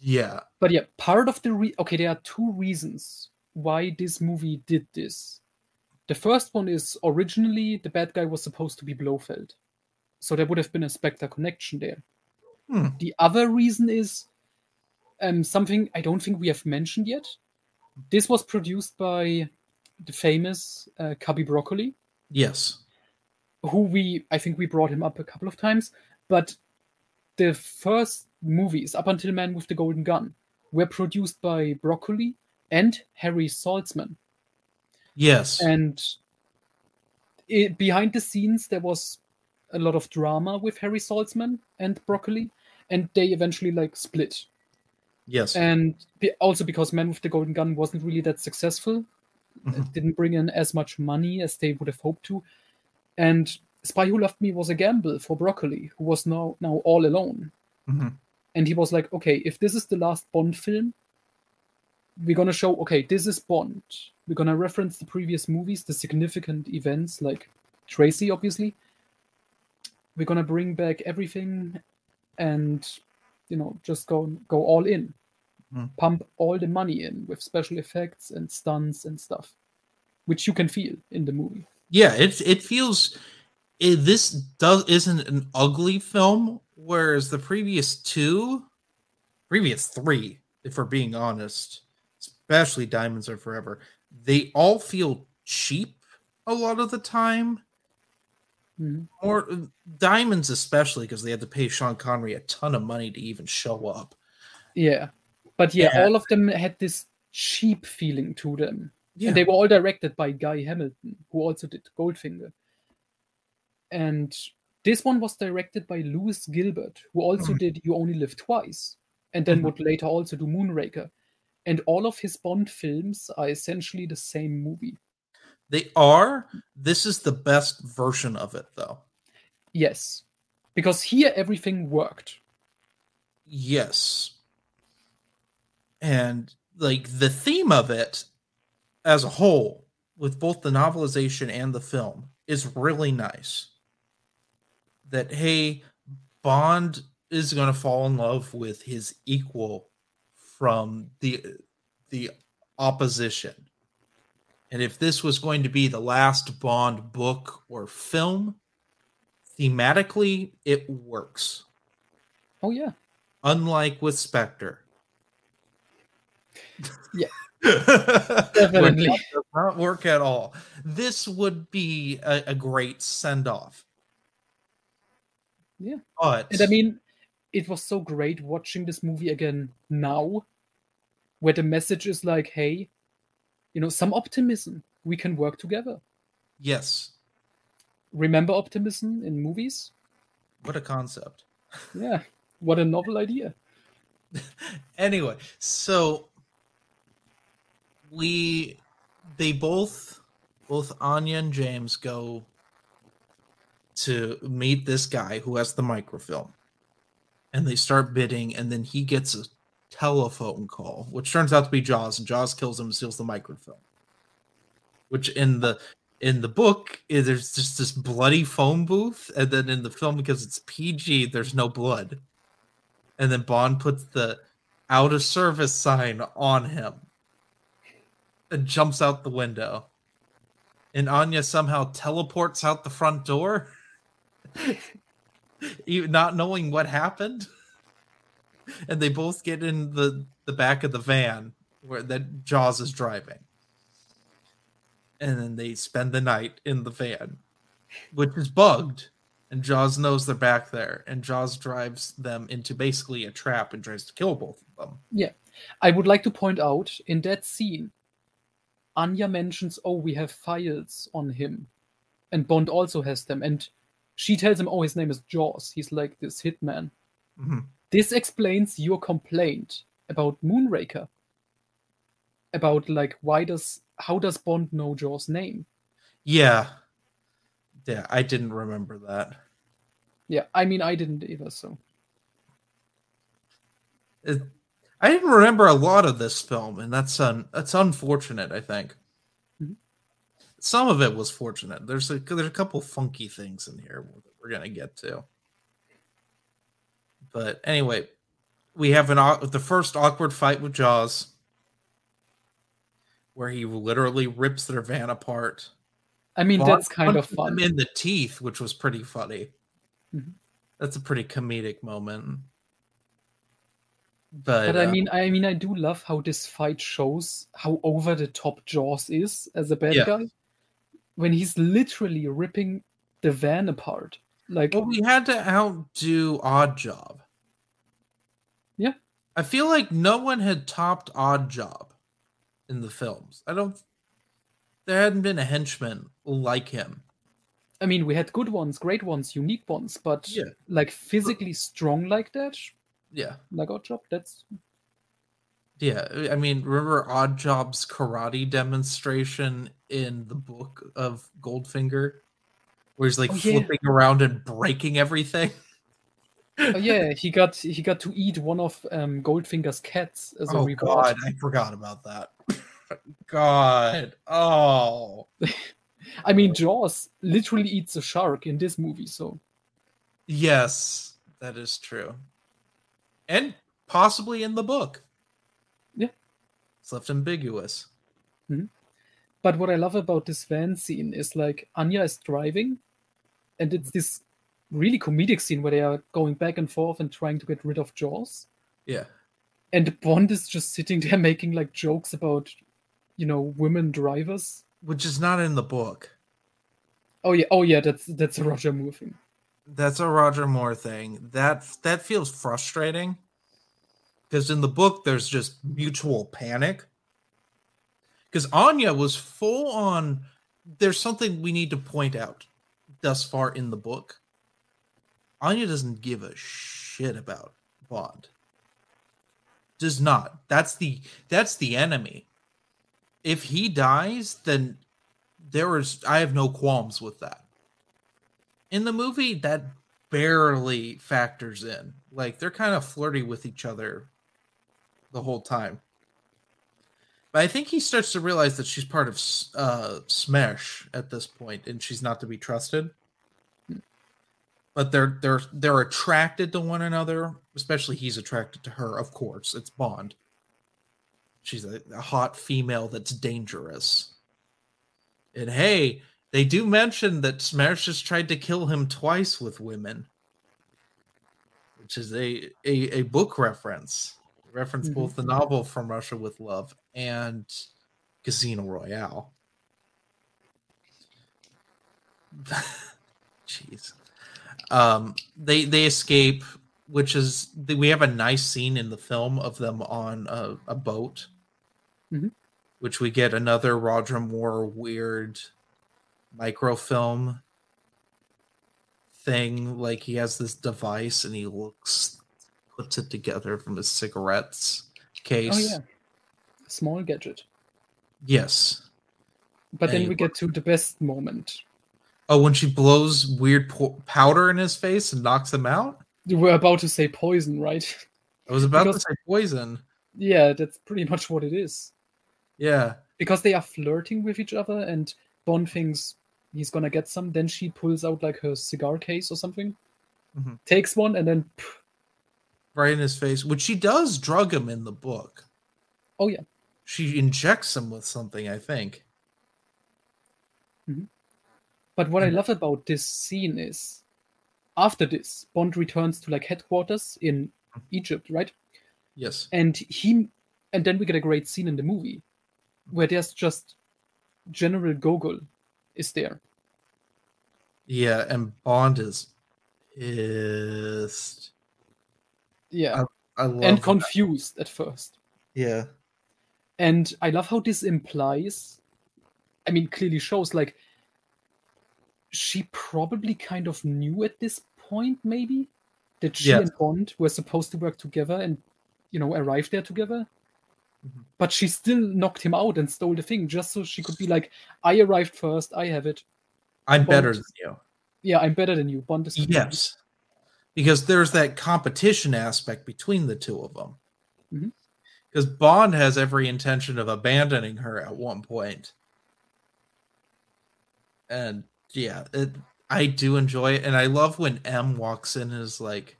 yeah, But yeah, part of the re- okay, there are two reasons why this movie did this. The first one is originally the bad guy was supposed to be Blofeld, so there would have been a Spectre connection there. Hmm. The other reason is um, something I don't think we have mentioned yet. This was produced by the famous uh, Cubby Broccoli, yes, who we I think we brought him up a couple of times, but the first movies up until Man with the Golden Gun were produced by Broccoli and Harry Saltzman. Yes, And it, behind the scenes, there was a lot of drama with Harry Saltzman and Broccoli, and they eventually like split. yes. And also because Man with the Golden Gun wasn't really that successful, Mhm. it didn't bring in as much money as they would have hoped to. And Spy Who Loved Me was a gamble for Broccoli, who was now now all alone. Mhm. And he was like, okay, if this is the last Bond film, we're gonna show, okay, this is Bond. We're gonna reference the previous movies, the significant events, like Tracy, obviously. We're gonna bring back everything and you know, just go go all in. Mhm. Pump all the money in with special effects and stunts and stuff. Which you can feel in the movie. yeah. It it feels it, this does isn't an ugly film, whereas the previous two, previous three, if we're being honest, especially Diamonds Are Forever, they all feel cheap a lot of the time. Mhm. Or diamonds, especially because they had to pay Sean Connery a ton of money to even show up. Yeah. But yeah, Yeah. all of them had this cheap feeling to them. Yeah, And they were all directed by Guy Hamilton, who also did Goldfinger. And this one was directed by Lewis Gilbert, who also Mhm. did You Only Live Twice, and then Mhm. would later also do Moonraker. And all of his Bond films are essentially the same movie. they are. This is the best version of it, though. Yes. Because here everything worked. Yes. And like the theme of it as a whole, with both the novelization and the film, is really nice. That hey, Bond is going to fall in love with his equal from the the opposition. And if this was going to be the last Bond book or film, thematically it works Oh, yeah. unlike with Spectre. Yeah. Definitely. does not work at all. This would be a, a great send off. Yeah. But And I mean, it was so great watching this movie again now, where the message is like, hey, you know, some optimism. We can work together. yes, Remember optimism in movies? what a concept. Yeah. What a novel idea. Anyway, so we they both both Anya and James go to meet this guy who has the microfilm. And they start bidding, and then he gets a telephone call, which turns out to be Jaws, and Jaws kills him and steals the microfilm. Which in the in the book is there's just this bloody phone booth, and then in the film, because it's PG, there's no blood. And then Bond puts the out of service sign on him and jumps out the window. And Anya somehow teleports out the front door, not knowing what happened. And they both get in the, the back of the van where that Jaws is driving. And then they spend the night in the van, which is bugged. And Jaws knows they're back there. And Jaws drives them into basically a trap and tries to kill both of them. Yeah. I would like to point out in that scene, Anya mentions, oh, we have files on him. And Bond also has them. And she tells him, oh, his name is Jaws. He's like this hitman. Mhm. This explains your complaint about Moonraker. About like why does how does Bond know Jaws' name? Yeah. Yeah, I didn't remember that. Yeah, I mean I didn't either, so It, I didn't remember a lot of this film, and that's un, that's unfortunate. I think Mhm. some of it was fortunate. There's a there's a couple funky things in here that we're gonna get to. But anyway, we have an the first awkward fight with Jaws, where he literally rips their van apart. I mean that's kind of fun. in the teeth, which was pretty funny. Mhm. That's a pretty comedic moment. But, But I uh, mean I mean I do love how this fight shows how over the top Jaws is as a bad Yeah. guy. When he's literally ripping the van apart. Like well, we had to outdo Oddjob. Yeah. I feel like no one had topped Oddjob in the films. I don't. There hadn't been a henchman like him. I mean we had good ones, great ones, unique ones, but Yeah. like physically strong like that, Yeah, like Oddjob, that's yeah. I mean, remember Oddjob's karate demonstration in the book of Goldfinger, where he's like Oh, yeah. flipping around and breaking everything. oh yeah, he got he got to eat one of um, Goldfinger's cats as a Oh reward. God, I forgot about that. God, oh. I mean, Jaws literally eats a shark in this movie, so Yes, that is true. And possibly in the book. Yeah. It's left ambiguous. But what I love about this van scene is like Anya is driving, and it's this really comedic scene where they are going back and forth and trying to get rid of Jaws. Yeah. And Bond is just sitting there making like jokes about you know, women drivers. which is not in the book. Oh yeah, oh yeah, that's that's a Roger Moore thing. That's a Roger Moore thing. That that feels frustrating because in the book there's just mutual panic. Because Anya was full on. There's something we need to point out thus far in the book. Anya doesn't give a shit about Bond. Does not. That's the that's the enemy. If he dies, then there is I have no qualms with that. In the movie, that barely factors in. Like they're kind of flirty with each other the whole time. But I think he starts to realize that she's part of uh, Smersh at this point, and she's not to be trusted. But they're they're they're attracted to one another. Especially he's attracted to her. Of course, it's Bond. She's a, a hot female that's dangerous. And hey, they do mention that Smersh has tried to kill him twice with women, which is a a, a book reference. Reference Mhm. both the novel From Russia with Love and Casino Royale. Jeez. Um, they they escape, which is we have a nice scene in the film of them on a, a boat, Mhm. which we get another Roger Moore weird microfilm thing. Like he has this device and he looks puts it together from his cigarettes case. Oh yeah, small gadget. Yes. But then we get to the best moment. Oh, when she blows weird po- powder in his face and knocks him out. You were about to say poison, right? I was about Because- to say poison. yeah, that's pretty much what it is. Yeah. Because they are flirting with each other, and Bond thinks he's gonna get some. Then she pulls out like her cigar case or something, Mhm. takes one, and then pff, right in his face, which she does drug him in the book. oh yeah, She injects him with something, I think. But what I Mm. love about this scene is after this, Bond returns to like headquarters in Egypt, right? Yes. And he and then we get a great scene in the movie where there's just General Gogol is there. Yeah, and Bond is pissed. Yeah. I love and that. confused at first. Yeah. And I love how this implies I mean clearly shows like she probably kind of knew at this point maybe that she Yes. and Bond were supposed to work together and you know arrive there together. Mhm. But she still knocked him out and stole the thing just so she could be like, I arrived first, I have it. I'm Bond- better than you. Yeah, I'm better than you. Bond is Yes. Because there's that competition aspect between the two of them. Mhm. Because Bond has every intention of abandoning her at one point. And yeah, it, I do enjoy it. And I love when M walks in and is like,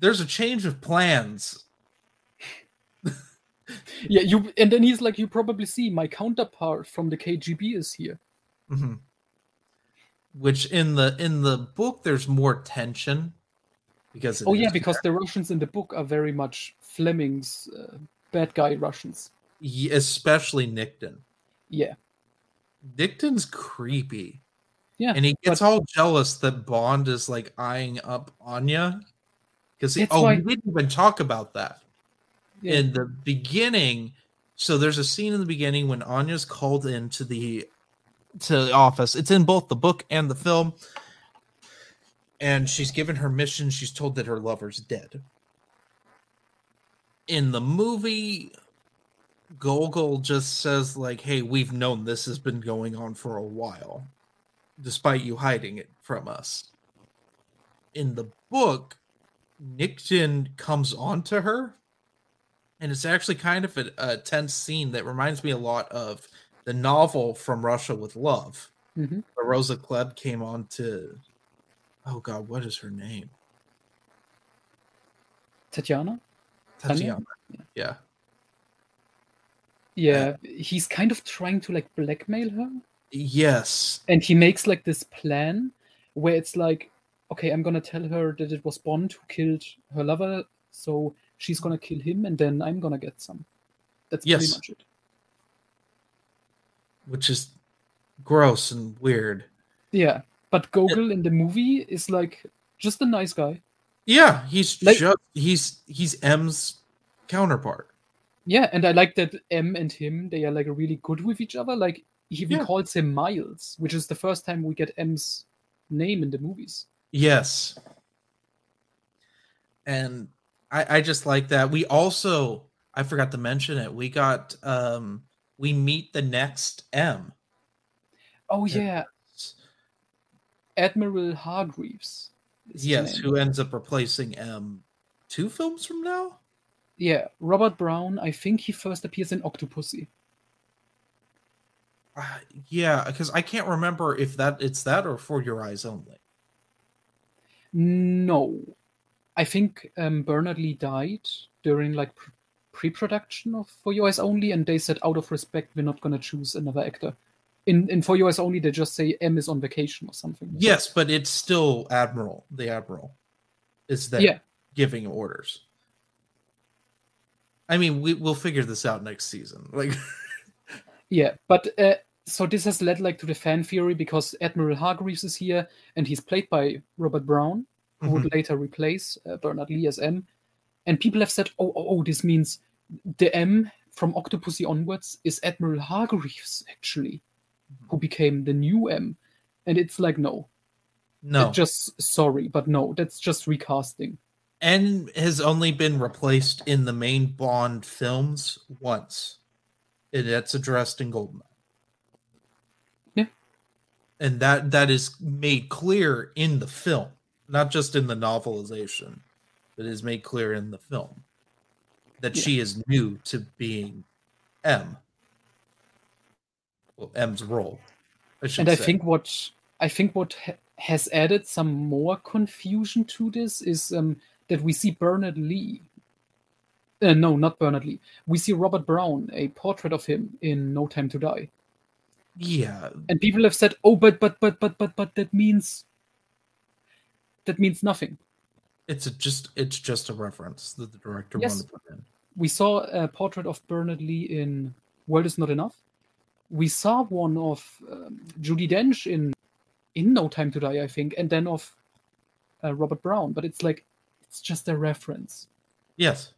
there's a change of plans. Yeah, you and then he's like, you probably see my counterpart from the KGB is here. Mhm. Which in the in the book there's more tension because Oh yeah, because the Russians in the book are very much Fleming's uh, bad guy Russians. Ye- especially Nikitin. Yeah, Nikitin's creepy. yeah. And he gets all jealous that Bond is like eyeing up Anya. Because That's oh, why- we didn't even talk about that. yeah. In the beginning, so there's a scene in the beginning when Anya's called into the to the office. It's in both the book and the film. And she's given her mission. She's told that her lover's dead. In the movie, Gogol just says, like, hey, we've known this has been going on for a while, despite you hiding it from us. In the book, Nikitin comes on to her, and it's actually kind of a, a tense scene that reminds me a lot of the novel From Russia with Love. Mhm. Where Rosa Klebb came on to, oh God, what is her name? Tatiana. Tanya? Tatiana. Yeah. Yeah, he's kind of trying to like blackmail her, Yes. and he makes like this plan where it's like, okay, I'm gonna tell her that it was Bond who killed her lover, so she's gonna kill him, and then I'm gonna get some. That's Yes. pretty much it. which is gross and weird. Yeah, but Gogol in the movie is like just a nice guy. Yeah, he's Like- just he's he's M's counterpart. Yeah, and I like that M and him they are like really good with each other. Like he even Yeah. calls him Miles, which is the first time we get M's name in the movies. Yes. And I, I just like that. We also I forgot to mention it. We got um we meet the next M. Oh Yeah. yeah, Admiral Hargreaves. Yes, who ends up replacing M two films from now? Yeah, Robert Brown. I think he first appears in Octopussy. Uh, yeah, because I can't remember if that it's that or for your eyes only. No, I think um, Bernard Lee died during like pre-production of For Your Eyes Only, and they said out of respect we're not gonna choose another actor. In in For Your Eyes Only, they just say M is on vacation or something. Yes, but it's still Admiral. The Admiral is there Yeah. giving orders. I mean, we, we'll figure this out next season. Like, Yeah, but uh, so this has led like to the fan theory because Admiral Hargreaves is here, and he's played by Robert Brown, who Mm-hmm. would later replace uh, Bernard Lee as M. And people have said, "Oh, oh, oh, this means the M from Octopussy onwards is Admiral Hargreaves actually, who became the new M." And it's like, no, no, It's just sorry, but no, that's just recasting. N has only been replaced in the main Bond films once. And that's addressed in Goldeneye. Yeah. And that that is made clear in the film, not just in the novelization, but is made clear in the film that Yeah. she is new to being M. Well, M's role. I and I say. think what I think what ha- has added some more confusion to this is um, that we see Bernard Lee. Uh, no, not Bernard Lee. We see Robert Brown, a portrait of him in No Time to Die, yeah, and people have said, "Oh, but but but but but but that means that means nothing." it's a just it's just a reference that the director Yes. wanted to put in. We saw a portrait of Bernard Lee in World Is Not Enough. We saw one of um, Judi Dench in in No Time to Die, I think, and then of uh, Robert Brown. But it's like it's just a reference, Yes.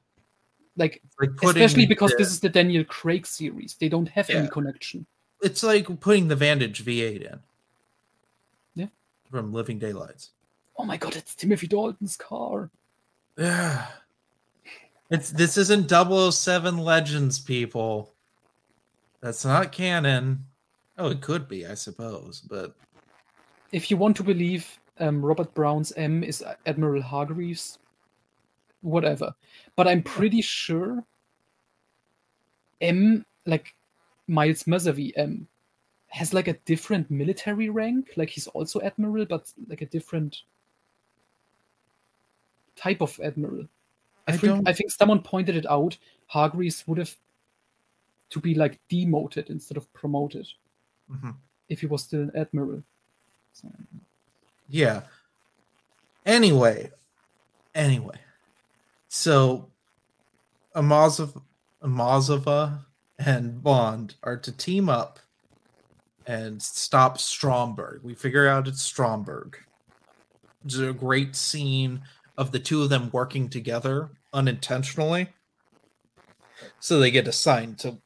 like like putting especially because the- this is the Daniel Craig series. They don't have any connection. it's like putting the Vantage V8 in. Yeah. From Living Daylights. Oh my god, it's Timothy Dalton's car. Yeah. It's this isn't 007 Legends, people. That's not canon. Oh, it could be, I suppose, but If you want to believe um, Robert Brown's M is Admiral Hargreaves, whatever. But I'm pretty sure M, like Miles Messervy M, has like a different military rank. Like he's also admiral, but like a different type of admiral. I, I think don't- I think someone pointed it out. Hargreaves would have to be like demoted instead of promoted Mhm. if he was still an admiral. So, yeah. Anyway, anyway, so Amazov, Amasova and Bond are to team up and stop Stromberg. We figure out it's Stromberg. It's a great scene of the two of them working together unintentionally. So they get assigned to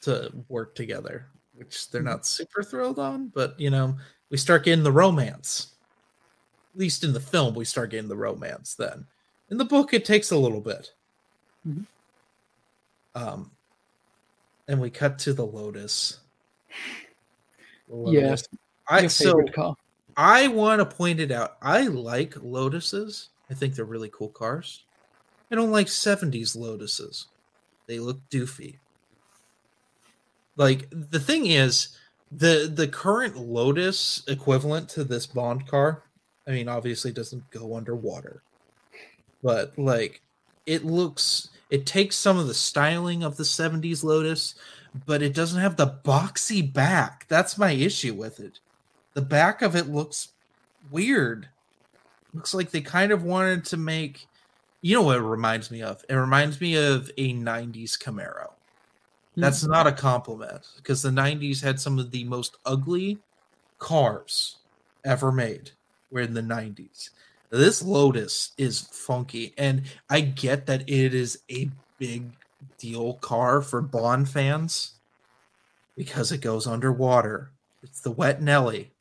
to work together, which they're not mm-hmm. super thrilled on, but you know, we start getting the romance. At least in the film, we start getting the romance then. In the book, it takes a little bit. Mhm. Um, and we cut to the Lotus. The Yeah, I so car. I want to point it out. I like Lotuses. I think they're really cool cars. I don't like 70s Lotuses. They look doofy. Like the thing is, the the current Lotus equivalent to this Bond car, I mean, obviously doesn't go underwater. But like it looks it takes some of the styling of the 70s Lotus, but it doesn't have the boxy back. That's my issue with it the back of it looks weird. Looks like they kind of wanted to make you know what it reminds me of? It reminds me of a 90s Camaro. That's hmm. not a compliment because the 90s had some of the most ugly cars ever made were in the 90s. This Lotus is funky, and I get that it is a big deal car for Bond fans because it goes underwater. It's the wet Nellie.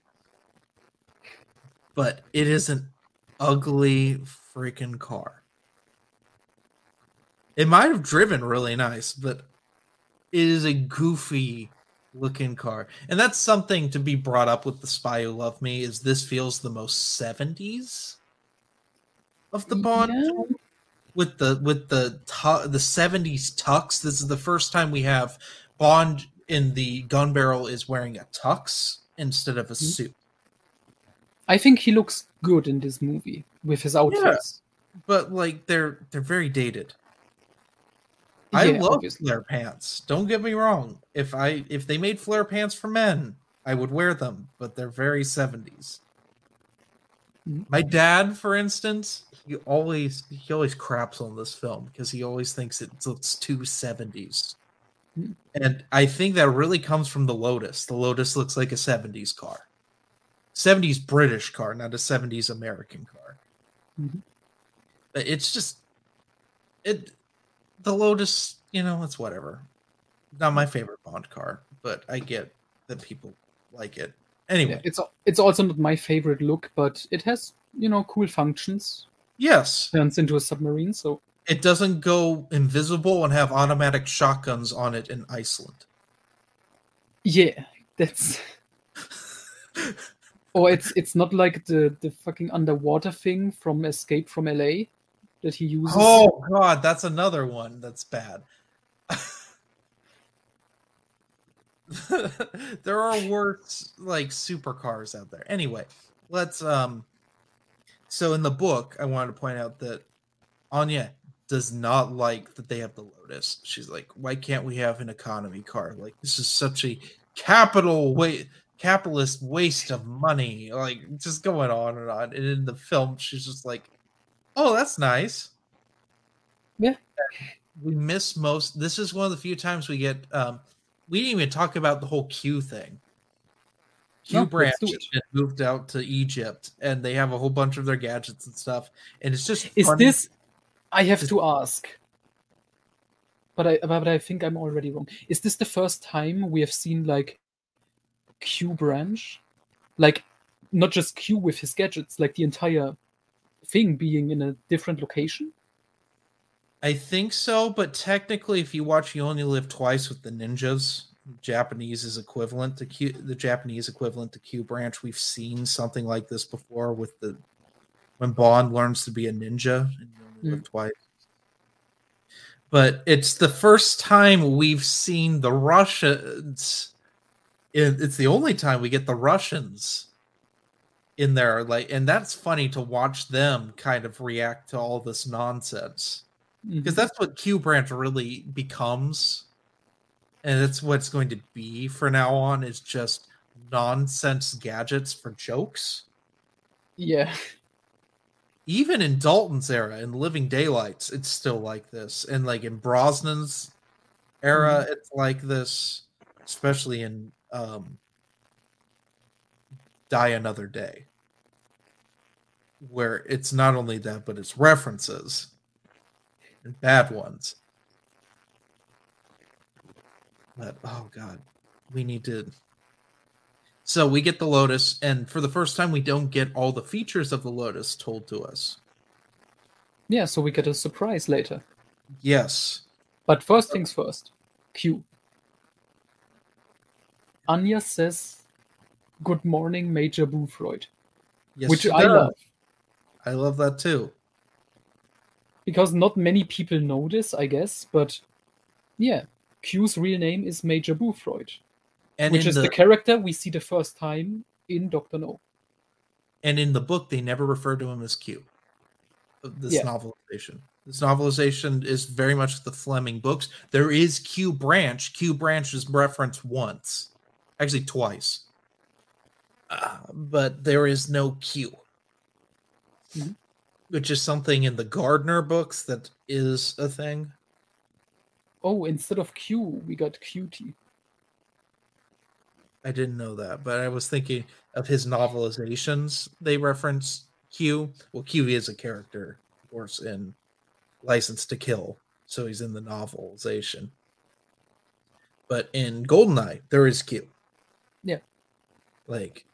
But it is an ugly freaking car. It might have driven really nice, but it is a goofy looking car. And that's something to be brought up with the spy who loved me is this feels the most 70s of the Bond Yeah. with the with the tu- the 70s tux. This is the first time we have Bond in the gun barrel is wearing a tux instead of a Mhm. suit. I think he looks good in this movie with his outfits. But like they're they're very dated. I Yeah, love obviously. flare pants. Don't get me wrong. If I if they made flare pants for men, I would wear them, but they're very 70s. My dad, for instance, he always he always craps on this film because he always thinks it looks too 70s. Mhm. And I think that really comes from the Lotus. The Lotus looks like a 70s car. 70s British car, not a 70s American car. Mhm. But It's just it the Lotus, you know, it's whatever. Not my favorite Bond car, but I get that people like it. Anyway, it's it's also not my favorite look, but it has you know cool functions. yes, Turns into a submarine, so it doesn't go invisible and have automatic shotguns on it in Iceland. yeah, that's. or it's it's not like the the fucking underwater thing from Escape from LA that he uses. Oh god, that's another one that's bad. there are worse like supercars out there. Anyway, let's um so in the book I wanted to point out that Anya does not like that they have the Lotus. She's like, why can't we have an economy car? Like this is such a capital way capitalist waste of money. Like just going on and on. And in the film, she's just like, Oh, that's nice. Yeah. We miss most this is one of the few times we get um we didn't even talk about the whole Q thing. Q No, branch has moved out to Egypt and they have a whole bunch of their gadgets and stuff. And it's just Is funny- this? I have to ask, but I but I think I'm already wrong. Is this the first time we have seen like Q branch, like not just Q with his gadgets, like the entire thing being in a different location? I think so, but technically, if you watch You Only Live Twice with the ninjas, Japanese is equivalent to Q. The Japanese equivalent to Q branch. We've seen something like this before with the when Bond learns to be a ninja in You Only Live hmm. Twice. But it's the first time we've seen the Russians. it- It's the only time we get the Russians in there, like, and that's funny to watch them kind of react to all this nonsense because that's what Q branch really becomes, and that's what's going to be for now on. Is just nonsense gadgets for jokes. Yeah, Even in Dalton's era, in Living Daylights, it's still like this, and like in Brosnan's era, it's like this, especially in um, Die Another Day, where it's not only that, but it's references and bad ones. But oh god, we need to. So we get the Lotus, and for the first time, we don't get all the features of the Lotus told to us. yeah. So we get a surprise later. Yes, But first things first. Q. Anya says, "Good morning, Major Boothroyd," yes, which I does. love. I love that too. Because not many people know this, I guess. But yeah, Q's real name is Major Boothroyd, And which is the, the... character we see the first time in Doctor No. and in the book, they never refer to him as Q. This Yeah. novelization. This novelization is very much the Fleming books. There is Q branch. Q branch is referenced once, actually twice, uh, but there is no Q. Mhm. Which is something in the Gardner books that is a thing. Oh, instead of Q, we got QT. I didn't know that, but I was thinking of his novelizations. They reference Q. Well, Q is a character, of course, in License to Kill, so he's in the novelization. But in Goldeneye, there is Q. Yeah. Like,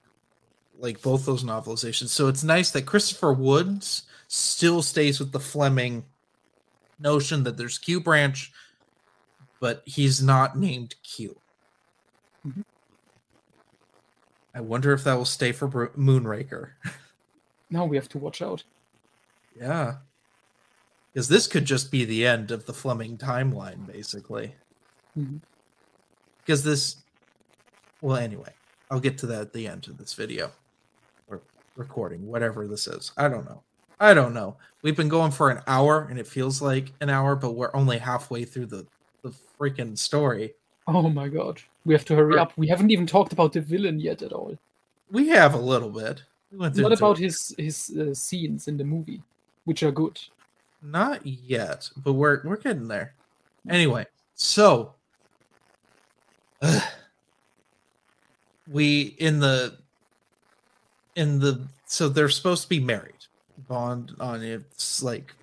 like both those novelizations. So it's nice that Christopher Woods still stays with the Fleming notion that there's Q branch, but he's not named Q. Mhm. I wonder if that will stay for Moonraker. Now we have to watch out. yeah. Because this could just be the end of the Fleming timeline, basically. Mhm. Because this, well, anyway, I'll get to that at the end of this video or recording, whatever this is. I don't know. I don't know. We've been going for an hour and it feels like an hour, but we're only halfway through the, the freaking story. Oh my god. We have to hurry up. We haven't even talked about the villain yet at all. We have a little bit. We went What about his his uh, scenes in the movie, which are good? Not yet, but we're we're getting there. Anyway, so we in the in the so they're supposed to be married. Bond on it's like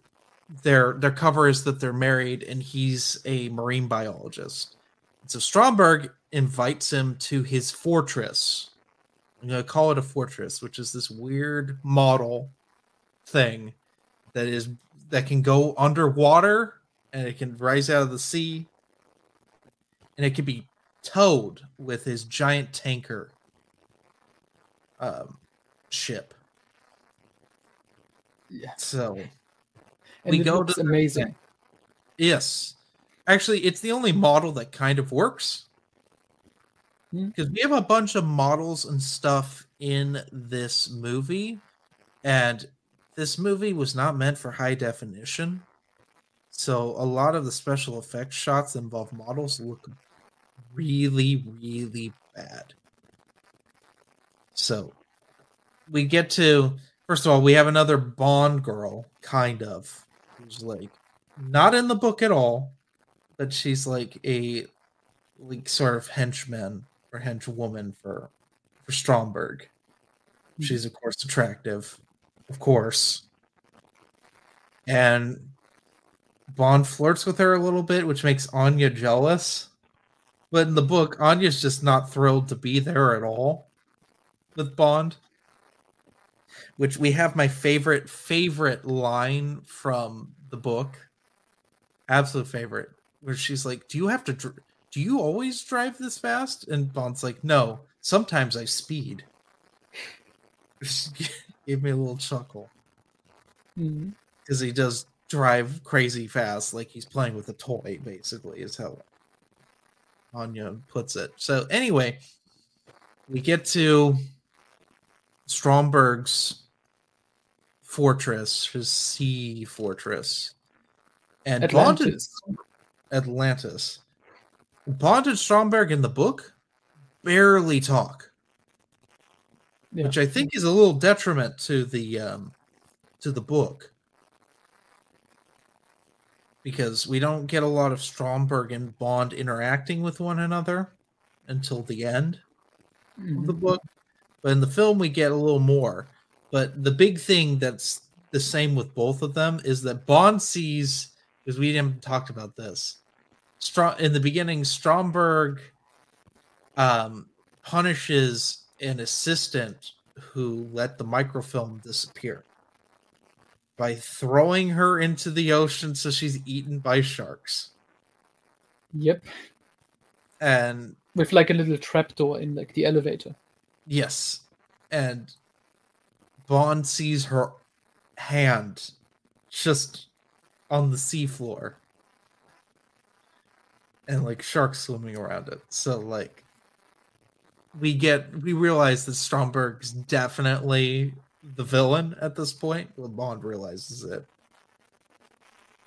their their cover is that they're married and he's a marine biologist. So Stromberg invites him to his fortress. I'm gonna call it a fortress, which is this weird model thing that is that can go underwater and it can rise out of the sea and it can be towed with his giant tanker um, ship. Yeah. So And We go to amazing. yes, actually, it's the only model that kind of works Hmm. because we have a bunch of models and stuff in this movie, and this movie was not meant for high definition. So a lot of the special effects shots involve models look really, really bad. So we get to first of all, we have another Bond girl, kind of, who's like not in the book at all, but she's like a like sort of henchman or henchwoman for for Stromberg. Hmm. She's of course attractive, of course. And Bond flirts with her a little bit, which makes Anya jealous. But in the book, Anya's just not thrilled to be there at all with Bond. Which we have my favorite, favorite line from the book. Absolute favorite. Where she's like, Do you have to, dr- do you always drive this fast? And Bond's like, No, sometimes I speed. Gave me a little chuckle mm-hmm. because he does drive crazy fast, like he's playing with a toy, basically, is how Anya puts it. So, anyway, we get to Stromberg's fortress, his sea fortress, and Bond and- Atlantis. Atlantis. Bond and Stromberg in the book barely talk, Yeah. which I think is a little detriment to the um, to the book because we don't get a lot of Stromberg and Bond interacting with one another until the end of the Mhm. book. But in the film, we get a little more. But the big thing that's the same with both of them is that Bond sees, because we haven't talked about this. In the beginning, Stromberg um, punishes an assistant who let the microfilm disappear by throwing her into the ocean so she's eaten by sharks. Yep. And With like a little trapdoor in like the elevator. Yes. And Bond sees her hand just on the seafloor. And like sharks swimming around it. So like we get we realize that Stromberg's definitely the villain at this point. Well Bond realizes it.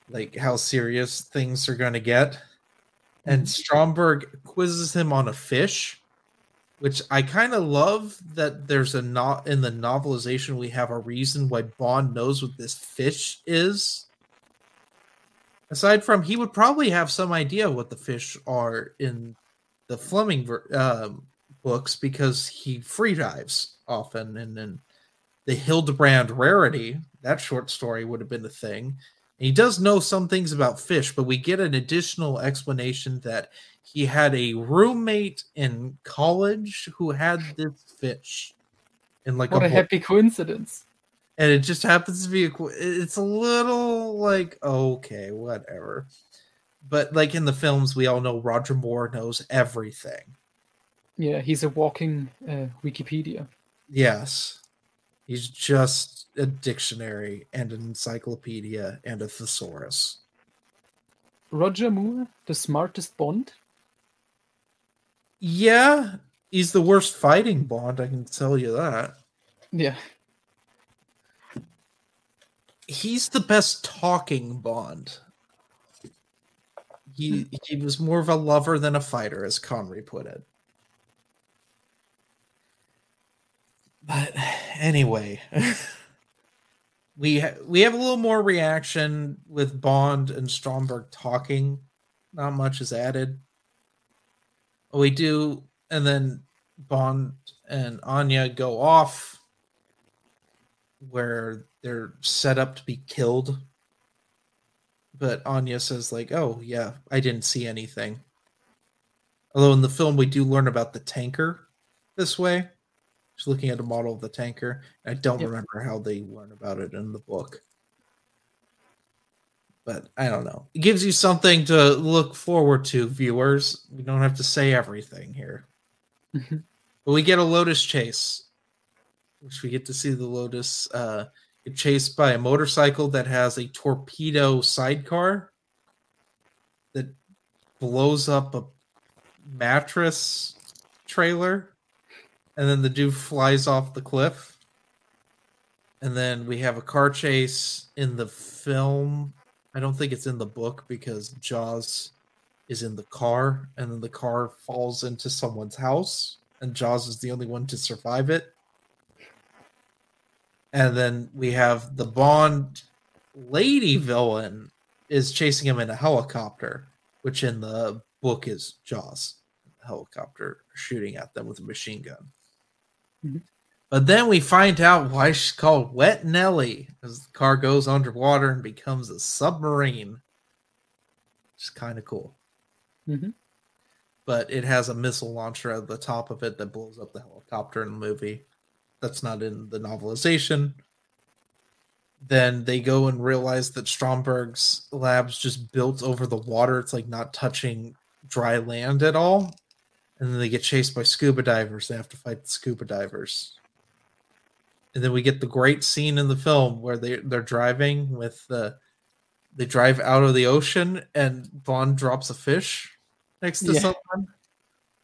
Like how serious things are gonna get. And mm-hmm. Stromberg quizzes him on a fish which I kind of love that there's a not in the novelization we have a reason why Bond knows what this fish is. aside from he would probably have some idea what the fish are in the Fleming um, books because he free dives often, and then the Hildebrand rarity that short story would have been a thing. And he does know some things about fish, but we get an additional explanation that he had a roommate in college who had this fish. In like what a, a happy coincidence! And it just happens to be a. It's a little like okay, whatever. But like in the films, we all know Roger Moore knows everything. Yeah, he's a walking uh, Wikipedia. Yes, he's just a dictionary and an encyclopedia and a thesaurus. Roger Moore, the smartest Bond? Yeah, he's the worst fighting Bond, I can tell you that. Yeah. He's the best talking Bond. He he was more of a lover than a fighter, as Connery put it. But anyway, we ha- we have a little more reaction with Bond and Stromberg talking. Not much is added. Oh, we do, and then Bond and Anya go off where they're set up to be killed. But Anya says, like, oh, yeah, I didn't see anything. Although in the film, we do learn about the tanker this way. Just looking at a model of the tanker. I don't yep. remember how they learn about it in the book. But I don't know. It gives you something to look forward to, viewers. We don't have to say everything here. Mm-hmm. but we get a Lotus chase, which we get to see the Lotus uh, get chased by a motorcycle that has a torpedo sidecar that blows up a mattress trailer and then the dude flies off the cliff. And then we have a car chase in the film. I don't think it's in the book because Jaws is in the car, and then the car falls into someone's house, and Jaws is the only one to survive it. And then we have the Bond lady villain is chasing him in a helicopter, which in the book is Jaws. helicopter shooting at them with a machine gun. Mm-hmm. But then we find out why she's called Wet Nellie as the car goes underwater and becomes a submarine. It's kind of cool. Mm-hmm. But it has a missile launcher at the top of it that blows up the helicopter in the movie. That's not in the novelization. Then they go and realize that Stromberg's lab's just built over the water. It's like not touching dry land at all and then they get chased by scuba divers. They have to fight the scuba divers. And then we get the great scene in the film where they they're driving with the they drive out of the ocean and Bond drops a fish next to yeah. someone.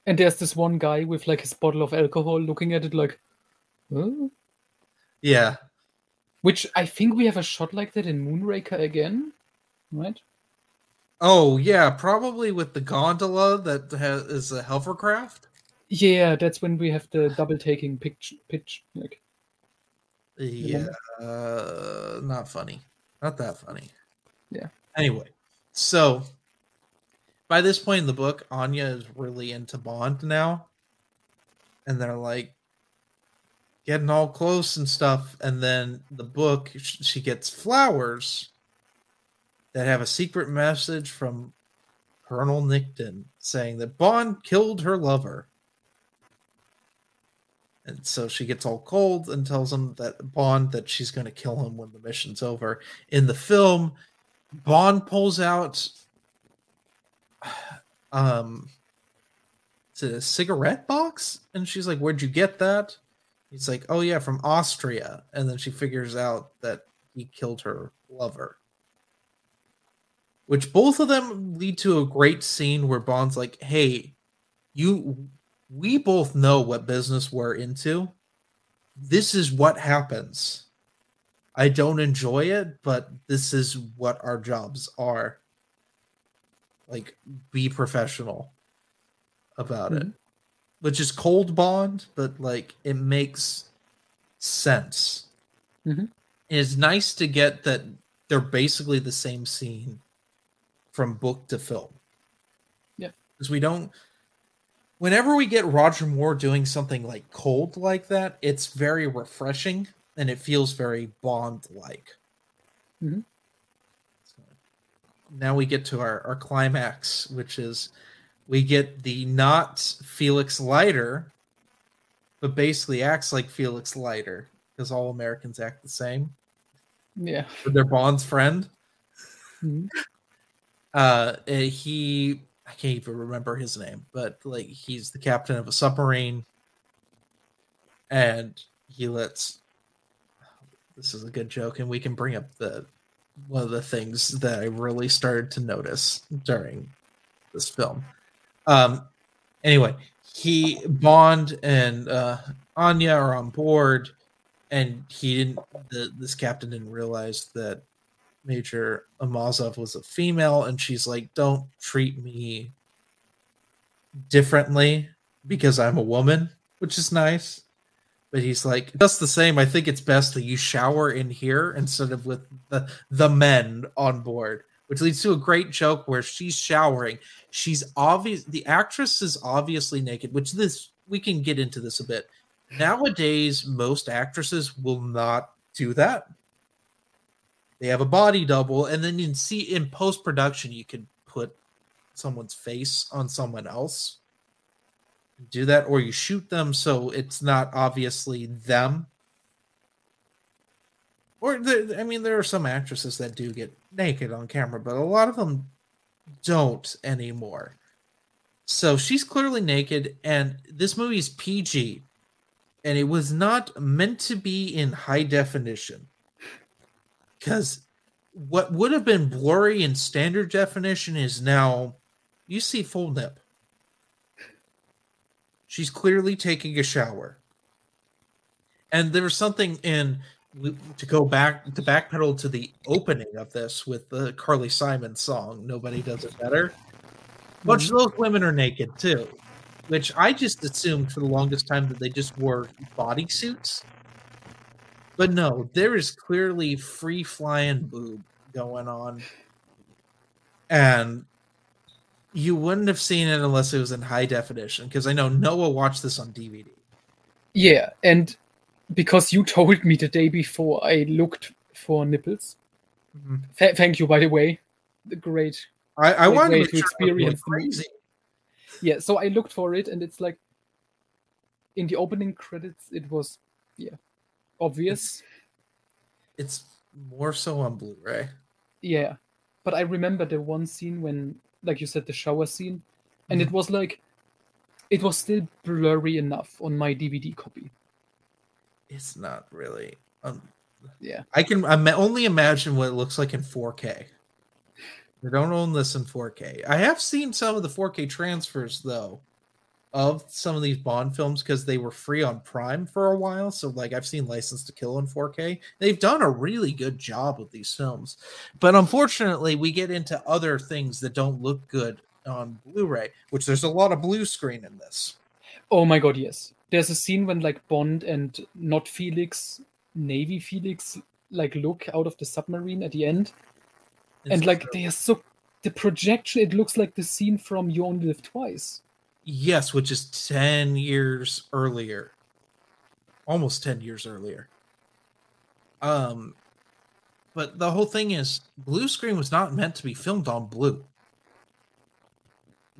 And there's this one guy with like his bottle of alcohol looking at it like huh? Yeah. Which I think we have a shot like that in Moonraker again, right? Oh yeah, probably with the gondola that has is a hovercraft. Yeah, that's when we have the double taking pitch pitch. Like, yeah, uh, not funny. Not that funny. Yeah. Anyway, so by this point in the book, Anya is really into Bond now, and they're like getting all close and stuff. And then the book, she gets flowers that have a secret message from Colonel Nikitin saying that Bond killed her lover. And so she gets all cold and tells him that Bond that she's going to kill him when the mission's over. In the film, Bond pulls out um it's a cigarette box and she's like, "Where'd you get that?" He's like, "Oh yeah, from Austria." And then she figures out that he killed her lover which both of them lead to a great scene where Bond's like, "Hey, you we both know what business we're into. This is what happens. I don't enjoy it, but this is what our jobs are. Like be professional about mm-hmm. it." Which is cold bond, but like it makes sense. Mm-hmm. It's nice to get that they're basically the same scene from book to film. Yeah. Because we don't whenever we get Roger Moore doing something like cold like that, it's very refreshing and it feels very Bond like. Mhm. Now we get to our, our climax, which is we get the not Felix Leiter, but basically acts like Felix Leiter because all Americans act the same. Yeah. They're Bond's friend. Mhm. Uh, eh, he I can't even remember his name, but like he's the captain of a submarine, and he lets. This is a good joke, and we can bring up the one of the things that I really started to notice during this film. Um, anyway, he Bond and uh, Anya are on board, and he didn't. The, this captain didn't realize that Major Amazov was a female, and she's like, "Don't treat me differently because I'm a woman," which is nice. But he's like, "That's the same. I think it's best that you shower in here instead of with the the men on board." Which leads to a great joke where she's showering. She's obvious. The actress is obviously naked, which this we can get into this a bit. Nowadays, most actresses will not do that they have a body double and then you can see in post production you can put someone's face on someone else. Do that or you shoot them so it's not obviously them. Or i mean there are some actresses that do get naked on camera but a lot of them don't anymore. So she's clearly naked and this movie is pg and it was not meant to be in high definition because what would have been blurry in standard definition is now you see full nip. She's clearly taking a shower. And there was something in to go back to backpedal to the opening of this with the Carly Simon song, Nobody Does It Better. Much of mm-hmm. those women are naked too, which I just assumed for the longest time that they just wore bodysuits. But no, there is clearly free flying boob going on. And you wouldn't have seen it unless it was in high definition because I know Noah watched this on DVD. Yeah, and because you told me the day before, I looked for nipples. Mm-hmm. Th- thank you, by the way. The great. I, I wanted to, to make sure I wasn't going experience the crazy. Yeah, so I looked for it, and it's like in the opening credits, it was yeah obvious. It's more so on Blu-ray. Yeah, but I remember the one scene when, like you said, the shower scene, and it was like, it was still blurry enough on my DVD copy. It's not really. Um, Yeah, I can ima- only imagine what it looks like in 4K. I don't own this in 4K. I have seen some of the 4K transfers though of some of these Bond films because they were free on Prime for a while. So like I've seen License to Kill in 4K. They've done a really good job with these films. But unfortunately, we get into other things that don't look good on Blu-ray, which there's a lot of blue screen in this. Oh my god, yes. There's a scene when like Bond and not Felix, Navy Felix, like look out of the submarine at the end, and like they are so the projection. It looks like the scene from You Only Live Twice. Yes, which is 10 years earlier. Almost 10 years earlier. Um but the whole thing is blue screen was not meant to be filmed on blue.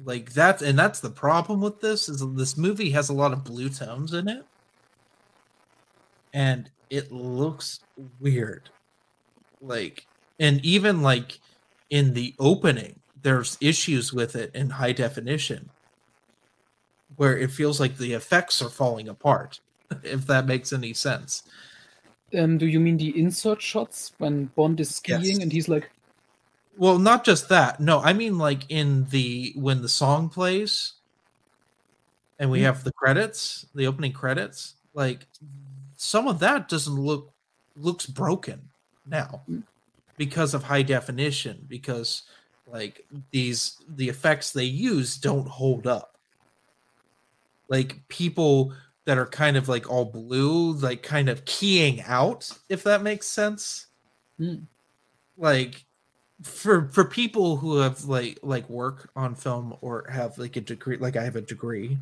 Like that's and that's the problem with this is this movie has a lot of blue tones in it. And it looks weird. Like and even like in the opening there's issues with it in high definition where it feels like the effects are falling apart if that makes any sense Um, do you mean the insert shots when Bond is skiing Yes. and he's like, well not just that no i mean like in the when the song plays and we Hmm. have the credits the opening credits like some of that doesn't look looks broken now Hmm. because of high definition because like these the effects they use don't hold up like people that are kind of like all blue like kind of keying out if that makes sense Hmm. like for for people who have like like work on film or have like a degree like I have a degree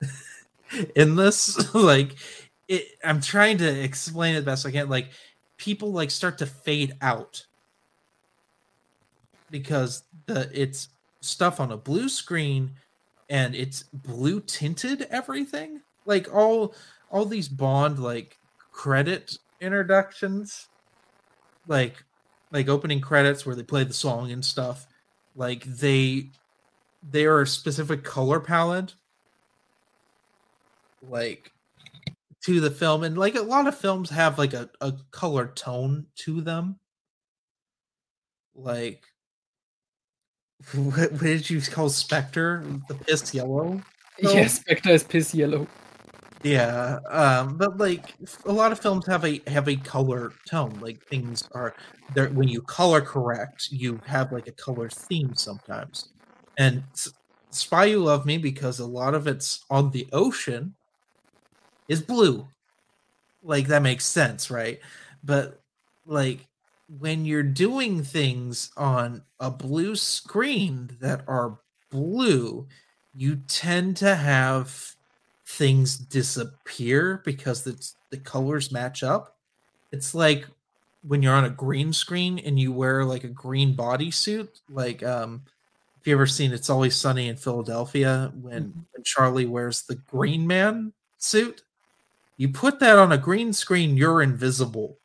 in this like it I'm trying to explain it best I can like people like start to fade out because the it's stuff on a blue screen and it's blue tinted everything? Like all all these bond like credit introductions? Like like opening credits where they play the song and stuff like they they are a specific color palette? Like to the film and like a lot of films have like a, a color tone to them. Like what, what did you call spectre? The piss yellow? Film? yeah spectre is piss yellow. Yeah um but like a lot of films have a have a color tone like things are there when you color correct you have like a color theme sometimes. And spy you love me because a lot of it's on the ocean is blue. Like that makes sense right? But like when you're doing things on a blue screen that are blue you tend to have things disappear because it's the colors match up. It's like when you're on a green screen and you wear like a green bodysuit, like um if you ever seen It's Always Sunny in Philadelphia when, mm-hmm. when Charlie wears the green man suit, you put that on a green screen, you're invisible.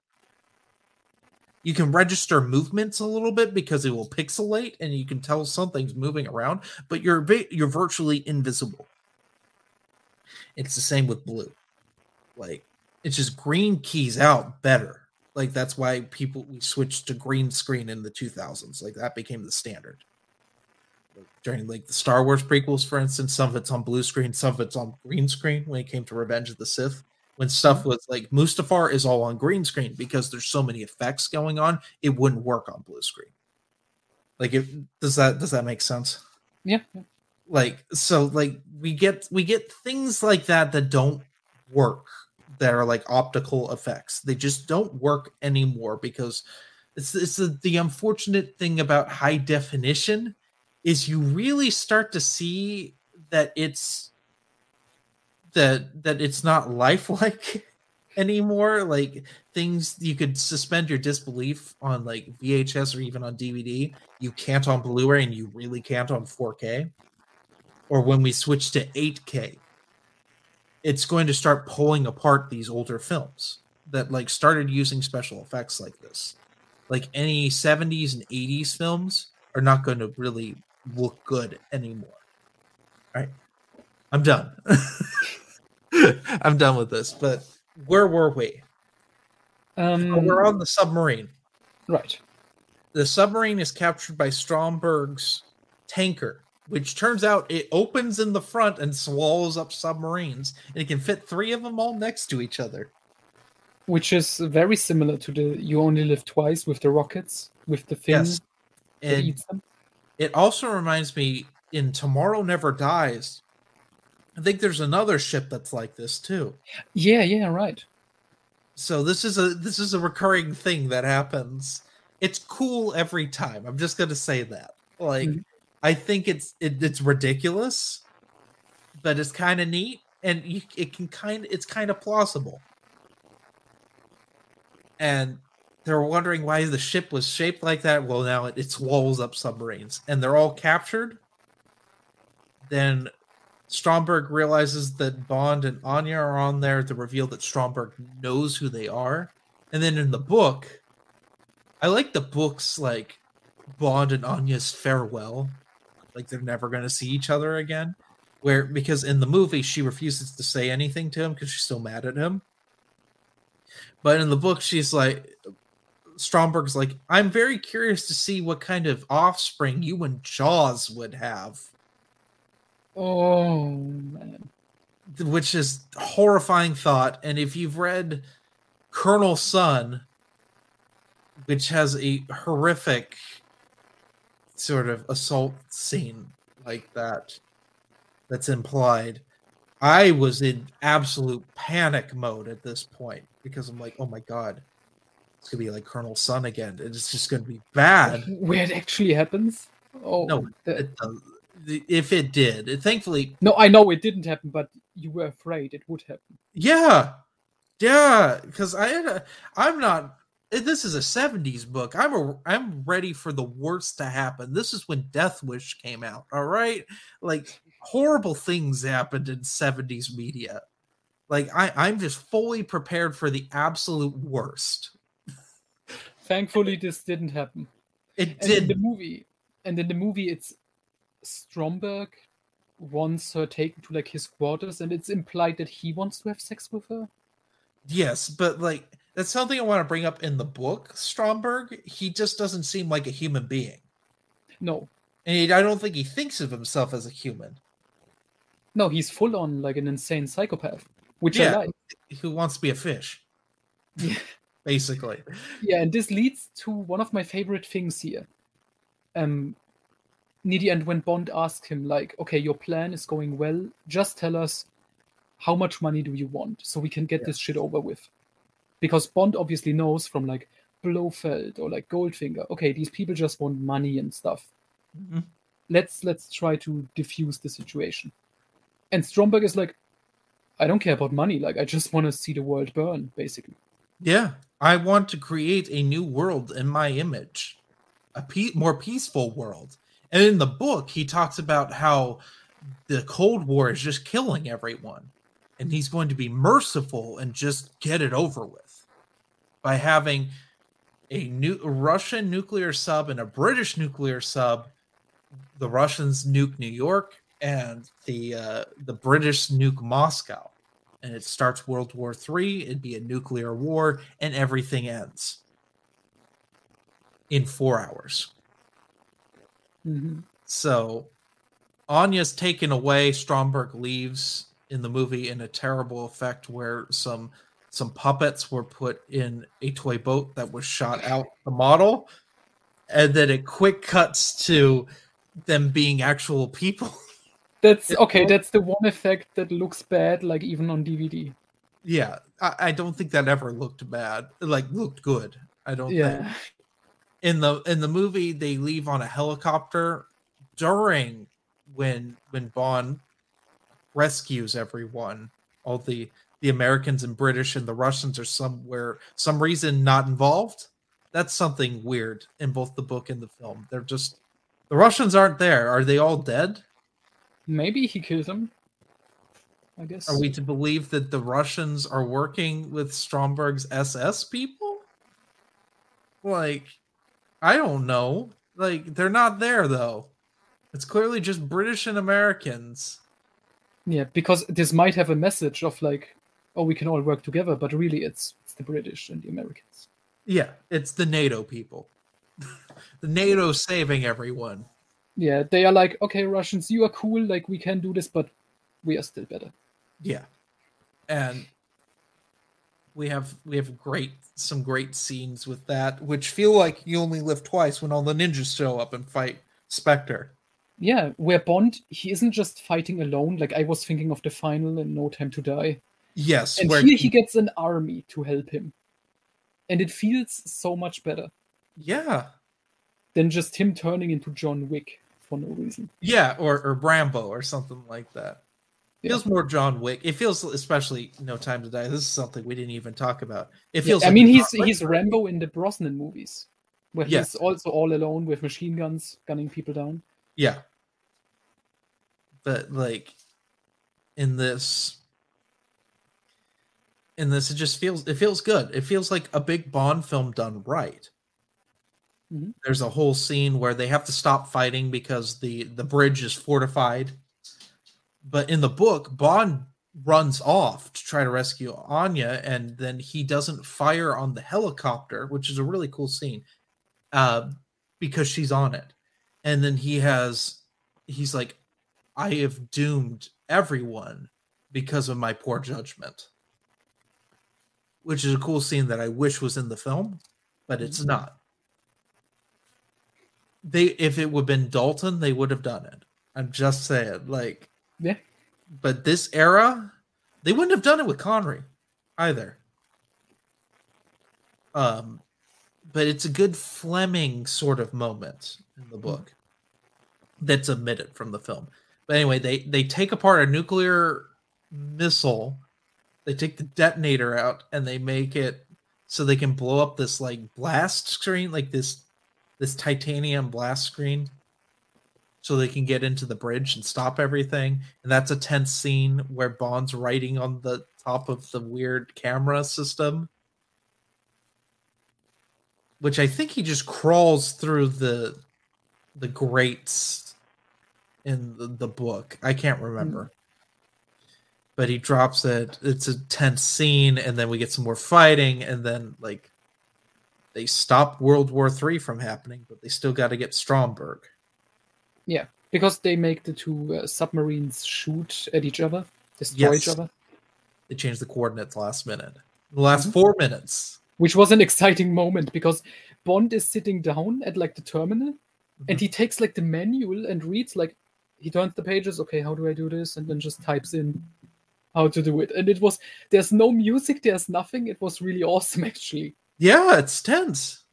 You can register movements a little bit because it will pixelate and you can tell something's moving around, but you're you're virtually invisible. It's the same with blue. Like it's just green keys out better. Like that's why people we switched to green screen in the 2000s. Like that became the standard. During like the Star Wars prequels, for instance, some of it's on blue screen, some of it's on green screen. When it came to Revenge of the Sith, when stuff mm-hmm. was like Mustafar is all on green screen because there's so many effects going on, it wouldn't work on blue screen. Like, it does that does that make sense? Yeah. yeah like so like we get we get things like that that don't work that are like optical effects they just don't work anymore because it's it's the, the unfortunate thing about high definition is you really start to see that it's that that it's not lifelike anymore like things you could suspend your disbelief on like VHS or even on DVD you can't on Blu-ray and you really can't on 4K or when we switch to 8K, it's going to start pulling apart these older films that like started using special effects like this. Like any 70s and 80s films are not going to really look good anymore. All right. I'm done. I'm done with this, but where were we? Um, oh, we're on the submarine. Right. The submarine is captured by Stromberg's tanker which turns out it opens in the front and swallows up submarines, and it can fit three of them all next to each other. Which is very similar to the "You Only Live Twice" with the rockets, with the fin yes. them. It also reminds me in Tomorrow Never Dies. I think there's another ship that's like this too. Yeah, yeah, right. So this is a this is a recurring thing that happens. It's cool every time. I'm just gonna say that. Like. Mm-hmm I think it's it, it's ridiculous, but it's kind of neat, and you, it can kind it's kind of plausible. And they're wondering why the ship was shaped like that. Well, now it, it swallows up submarines, and they're all captured. Then Stromberg realizes that Bond and Anya are on there to reveal that Stromberg knows who they are. And then in the book, I like the books like Bond and Anya's farewell like they're never going to see each other again. Where because in the movie she refuses to say anything to him because she's so mad at him. But in the book, she's like, Stromberg's like, I'm very curious to see what kind of offspring you and Jaws would have. Oh man. Which is horrifying thought. And if you've read Colonel Sun, which has a horrific sort of assault scene like that that's implied. I was in absolute panic mode at this point because I'm like, oh my god, it's gonna be like Colonel Sun again. And it's just gonna be bad. Where it actually happens? Oh No, the- It- if it did, thankfully, no, I know it didn't happen, but you were afraid it would happen. yeah, yeah. Because I, I'm not. Eh, this is a '70s book. I'm a, I'm ready for the worst to happen. This is when Death Wish came out. All right, like horrible things happened in '70s media. Like I, I'm just fully prepared for the absolute worst. Thankfully, this didn't happen. It And in the movie, and in the movie, it's Stromberg wants her taken to like his quarters, and it's implied that he wants to have sex with her. Yes, but like that's something I want to bring up in the book. Stromberg, he just doesn't seem like a human being, No, and I don't think he thinks of himself as a human. no, he's full on like an insane psychopath, which Yeah. I like. Who wants to be a fish? Yeah. Basically, Yeah, and this leads to one of my favorite things here. Um, Needy, and when Bond asks him, like, okay, your plan is going well, just tell us how much money do you want so we can get Yeah. this shit over with. Because Bond obviously knows from like Blofeld or like Goldfinger, okay, these people just want money and stuff. Mhm. Let's let's try to diffuse the situation. And Stromberg is like, I don't care about money, like I just want to see the world burn, basically. yeah. I want to create a new world in my image, a pe- more peaceful world. And in the book, he talks about how the Cold War is just killing everyone, and he's going to be merciful and just get it over with by having a new a Russian nuclear sub and a British nuclear sub. The Russians nuke New York, and the uh, the British nuke Moscow, and it starts World War Three. It'd be a nuclear war, and everything ends in four hours. Hmm So Anya's taken away. Stromberg leaves in the movie in a terrible effect where some some puppets were put in a toy boat that was shot out the model, and then it quick cuts to them being actual people. That's okay. That's the one effect that looks bad, like even on DVD. yeah, I, I don't think that ever looked bad. Like looked good. I don't think. In the in the movie they leave on a helicopter during when when Bond rescues everyone. All the the Americans and British and the Russians are somewhere some reason not involved. That's something weird in both the book and the film. They're just the Russians aren't there. Are they all dead? Maybe he killed them. I guess. are we to believe that the Russians are working with Stromberg's SS people? Like I don't know like they're not there though it's clearly just British and Americans Yeah, because this might have a message of like, oh, we can all work together, but really, it's it's the British and the Americans. Yeah, it's the NATO people. the NATO saving everyone. Yeah, they are like, okay, Russians, you are cool, like we can do this, but we are still better. Yeah. And we have we have great some great scenes with that, which feel like you only live twice when all the ninjas show up and fight Spectre. Yeah, where Bond, he isn't just fighting alone. Like I was thinking of the final in No Time to Die, Yes, and where here he gets an army to help him, and it feels so much better yeah. than just him turning into John Wick for no reason. Yeah, or or Rambo or something like that. Yeah. Feels more John Wick. It feels especially No Time to Die. This is something we didn't even talk about. It Yeah, feels I mean, he's he's. Rambo in the Brosnan movies, where Yeah. he's also all alone with machine guns, gunning people down. Yeah. But like in this in this it just feels it feels good. It feels like a big Bond film done right. Mhm. There's a whole scene where they have to stop fighting because the the bridge is fortified. But in the book, Bond runs off to try to rescue Anya, and then he doesn't fire on the helicopter, which is a really cool scene, uh, because she's on it. And then he has, he's like, I have doomed everyone because of my poor judgment, which is a cool scene that I wish was in the film, but it's Mhm. not. They, if it would have been Dalton, they would have done it. I'm just saying, like, Yeah. but this era, they wouldn't have done it with Connery either. Um, but it's a good Fleming sort of moment in the book that's omitted from the film. But anyway, they they take apart a nuclear missile, they take the detonator out, and they make it so they can blow up this like blast screen, like this this titanium blast screen, so they can get into the bridge and stop everything. And that's a tense scene where Bond's writing on the top of the weird camera system which I think he just crawls through the the grates in the, the book. I can't remember. Mm. But he drops it. It's a tense scene, and then we get some more fighting, and then like they stop World War Three from happening, but they still got to get Stromberg. Yeah, because they make the two uh, submarines shoot at each other, destroy yes. each other. They change the coordinates last minute. The last mm-hmm. four minutes which was an exciting moment because Bond is sitting down at like the terminal mm-hmm. and he takes like the manual and reads like he turns the pages, okay, how do I do this? And then just types in how to do it. And it was there's no music, there's nothing. It was really awesome actually. Yeah, it's tense.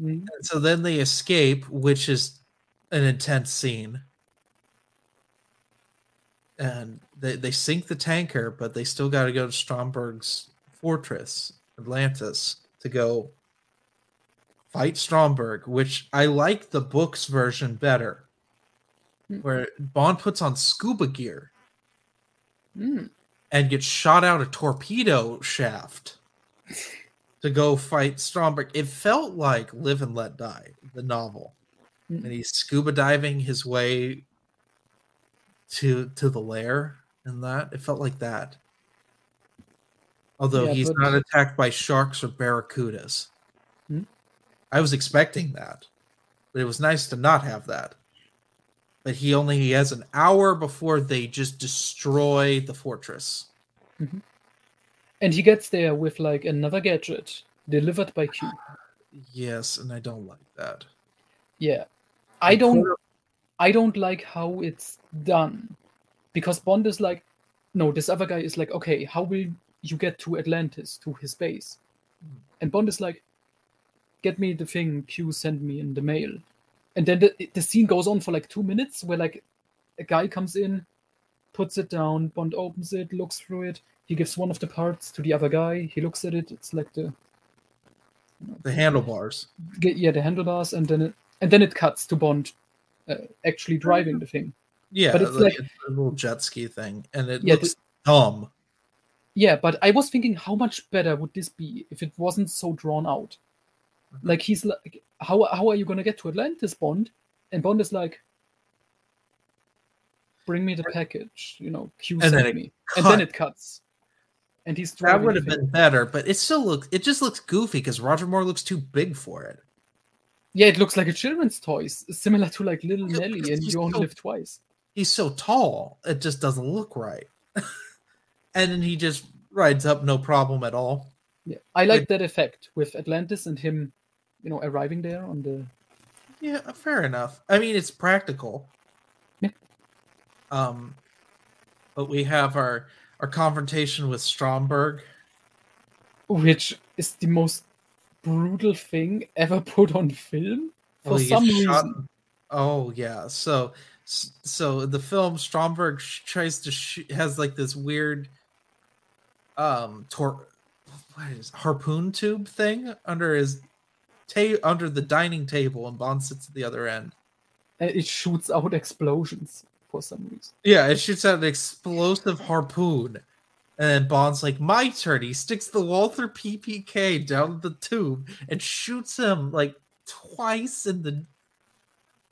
Mm-hmm. So then they escape, which is an intense scene. And they, they sink the tanker, but they still got to go to Stromberg's fortress, Atlantis, to go fight Stromberg, which I like the book's version better, mm. where Bond puts on scuba gear mm. and gets shot out a torpedo shaft to go fight Stromberg. It felt like Live and Let Die, the novel. And he's scuba diving his way to to the lair and that. It felt like that. Although yeah, he's but... not attacked by sharks or barracudas. Hmm? I was expecting that. But it was nice to not have that. But he only he has an hour before they just destroy the fortress. Mm-hmm. And he gets there with like another gadget delivered by Q. Yes, and I don't like that. Yeah. I don't I don't like how it's done. Because Bond is like, no, this other guy is like, okay, how will you get to Atlantis, to his base. And Bond is like, get me the thing Q sent me in the mail. And then the, the scene goes on for like two minutes where like a guy comes in, puts it down, Bond opens it, looks through it, he gives one of the parts to the other guy, he looks at it, it's like the you know, the handlebars. Yeah, the handlebars, and then it and then it cuts to Bond uh, actually driving the thing. Yeah, but it's like, like it's a little jet ski thing, and it yeah, looks the, dumb. Yeah, but I was thinking, how much better would this be if it wasn't so drawn out? Mm-hmm. Like he's like, how how are you gonna get to Atlantis, Bond? And Bond is like, bring me the package, you know, Q and then me, cut. and then it cuts. And he's driving. that would have been better, but it still looks it just looks goofy because Roger Moore looks too big for it. Yeah, it looks like a children's toy, similar to like Little Nellie, and You Only so, Live Twice. He's so tall, it just doesn't look right. and then he just rides up no problem at all. Yeah, I like, that effect with Atlantis and him, you know, arriving there on the. Yeah, fair enough. I mean, it's practical. Yeah. Um, but we have our our confrontation with Stromberg, which is the most brutal thing ever put on film for well, some reason. Shot... Oh yeah, so so the film Stromberg tries to sh- has like this weird um tor- what is harpoon tube thing under his ta- under the dining table and Bond sits at the other end. And it shoots out explosions for some reason. Yeah, it shoots out an explosive harpoon. And then Bond's like, my turn. He sticks the Walther PPK down the tube and shoots him like twice in the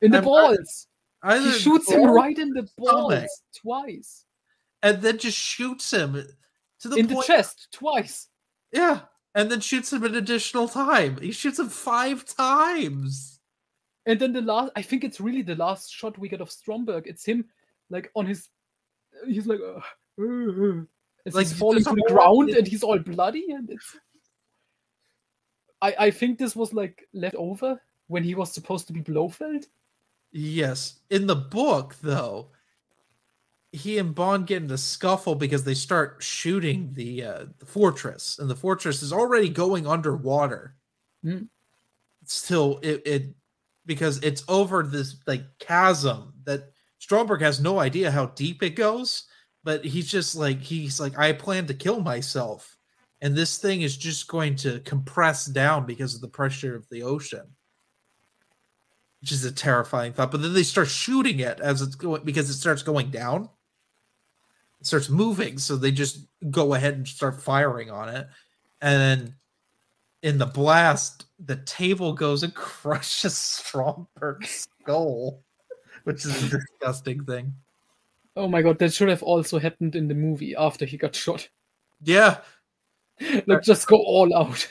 in the I'm, balls. he shoots him right in the balls stomach. twice. And then just shoots him to the in point, the chest twice. Yeah, and then shoots him an additional time. He shoots him five times. And then the last, I think it's really the last shot we get of Stromberg. It's him, like on his, he's like, uh, uh, as like he's falling to the ground, and he's all bloody, and it's. I I think this was like left over when he was supposed to be Blofeld. Yes, in the book though, he and Bond get into a scuffle because they start shooting the uh, the fortress, and the fortress is already going underwater. Mm. Still, it, it because it's over this like chasm that Stromberg has no idea how deep it goes, but he's just like he's like I plan to kill myself, and this thing is just going to compress down because of the pressure of the ocean which is a terrifying thought. But then they start shooting it as it's going because it starts going down. It starts moving, so they just go ahead and start firing on it. And then in the blast, the table goes and crushes Stromberg's skull, which is a disgusting thing. Oh my god, that should have also happened in the movie after he got shot. Yeah, Like just go all out.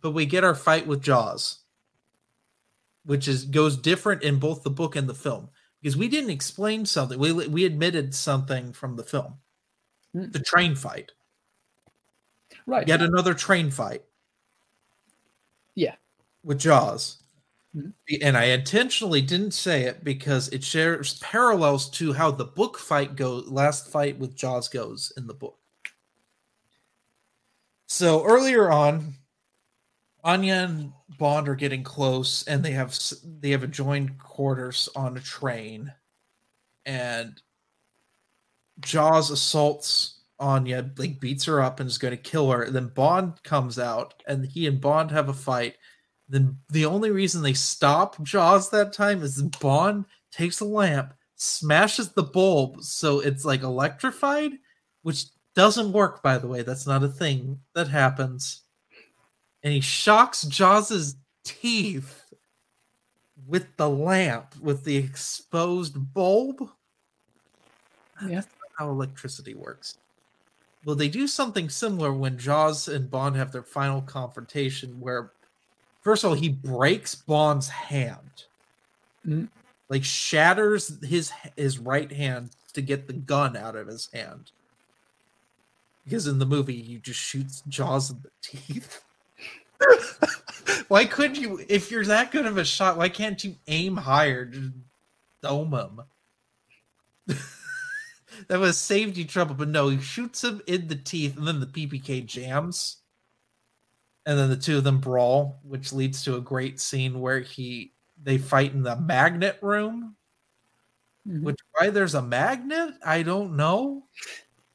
but we get our fight with Jaws, which is goes different in both the book and the film because we didn't explain something. We we admitted something from the film, Mm. the train fight. Right. Yet another train fight. Yeah. With Jaws. And I intentionally didn't say it because it shares parallels to how the book fight goes, last fight with Jaws goes in the book. So earlier on, Anya and Bond are getting close, and they have they have adjoined quarters on a train, and Jaws assaults Anya, like beats her up and is going to kill her. And then Bond comes out, and he and Bond have a fight. Then the only reason they stop Jaws that time is Bond takes a lamp, smashes the bulb so it's like electrified, which doesn't work. By the way, that's not a thing that happens. And he shocks Jaws's teeth with the lamp, with the exposed bulb Yeah. how electricity works. Well, they do something similar when Jaws and Bond have their final confrontation, where first of all he breaks Bond's hand, Mm. like shatters his his right hand to get the gun out of his hand. Because in the movie, he just shoots Jaws in the teeth. why couldn't you? If you're that good of a shot, why can't you aim higher? Just dome him. that was have saved you trouble. But no, he shoots him in the teeth, and then the PPK jams, and then the two of them brawl, which leads to a great scene where he they fight in the magnet room. Mhm. Which why there's a magnet, I don't know.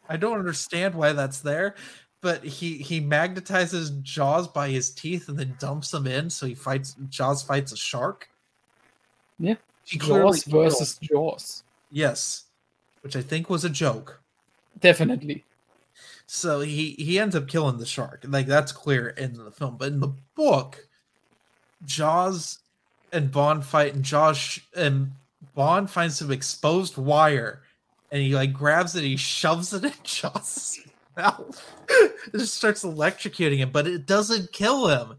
I don't understand why that's there. But he he magnetizes Jaws by his teeth and then dumps him in, so he fights Jaws fights a shark. Yeah. Jaws versus Jaws. yes, which I think was a joke. Definitely. So he he ends up killing the shark. Like that's clear in the film, but in the book, Jaws and Bond fight, and Jaws and Bond finds some exposed wire, and he like grabs it, he shoves it in Jaws' mouth. it just starts electrocuting him, but it doesn't kill him.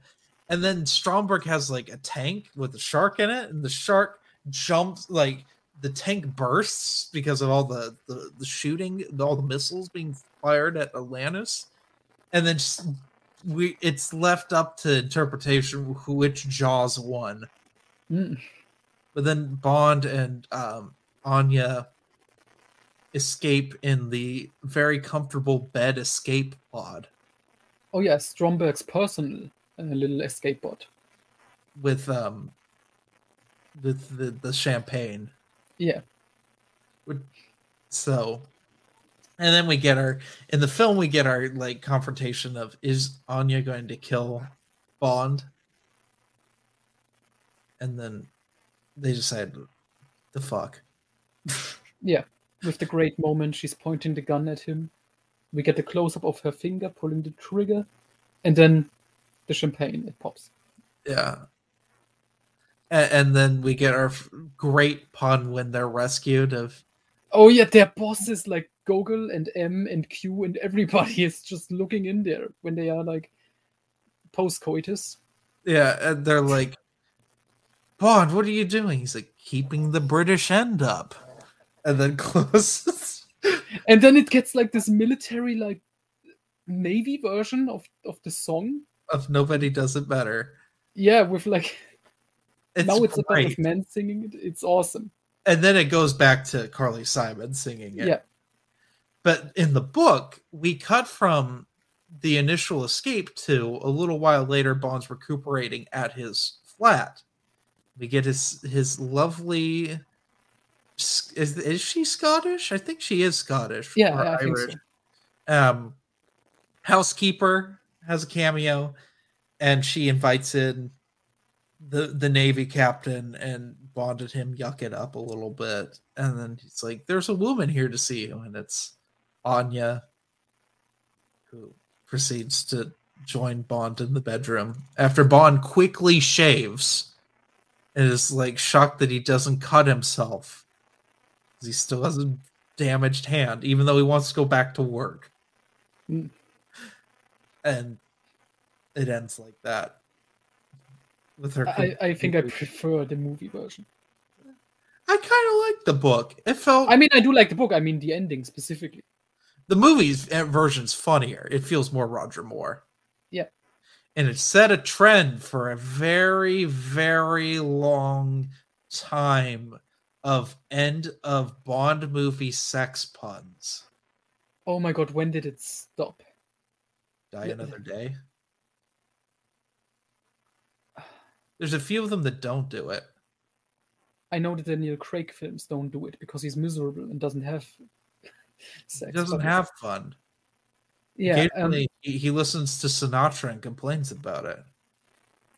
And then Stromberg has like a tank with a shark in it, and the shark jumps like the tank bursts because of all the the, the shooting, all the missiles being fired at Atlantis, and then just, we it's left up to interpretation which Jaws won. Mm. But then Bond and um, Anya escape in the very comfortable bed escape pod Oh yeah, Stromberg's personal uh, little escape pod. with um with the, the champagne. Yeah. So, and then we get our in the film we get our like confrontation of is Anya going to kill Bond? And then they decide the fuck. Yeah. With the great moment, she's pointing the gun at him. We get a close up of her finger pulling the trigger, and then the champagne it pops. Yeah. And, and then we get our f- great pun when they're rescued of Oh yeah, their bosses like Gogol and M and Q and everybody is just looking in there when they are like post coitus. yeah, and they're like Bond, what are you doing? He's like keeping the British end up. And then closes And then it gets like this military like navy version of of the song. of nobody does it better. Yeah, with like It's now it's a bunch of men singing it. It's awesome. and then it goes back to Carly Simon singing it. Yeah. But in the book, we cut from the initial escape to a little while later, Bond's recuperating at his flat. We get his his lovely. Is, is she Scottish? I think she is Scottish. Yeah, or yeah, I think so. Um, housekeeper has a cameo, and she invites in the the Navy captain and bonded him yuck it up a little bit, and then he's like, "There's a woman here to see you," and it's Anya, who proceeds to join Bond in the bedroom after Bond quickly shaves and is like shocked that he doesn't cut himself. He still has a damaged hand, even though he wants to go back to work. Mm. And it ends like that. With her I, I think I prefer the movie version. I kind of like the book. It felt I mean, I do like the book. I mean, the ending specifically. The movie's uh, version's funnier. It feels more Roger Moore. Yep. And it set a trend for a very, very long time of end of Bond movie sex puns. Oh my god, when did it stop? Die another day. There's a few of them that don't do it. I know that the Daniel Craig films don't do it because he's miserable and doesn't have sex. He doesn't have fun. Yeah, um, he, he listens to Sinatra and complains about it.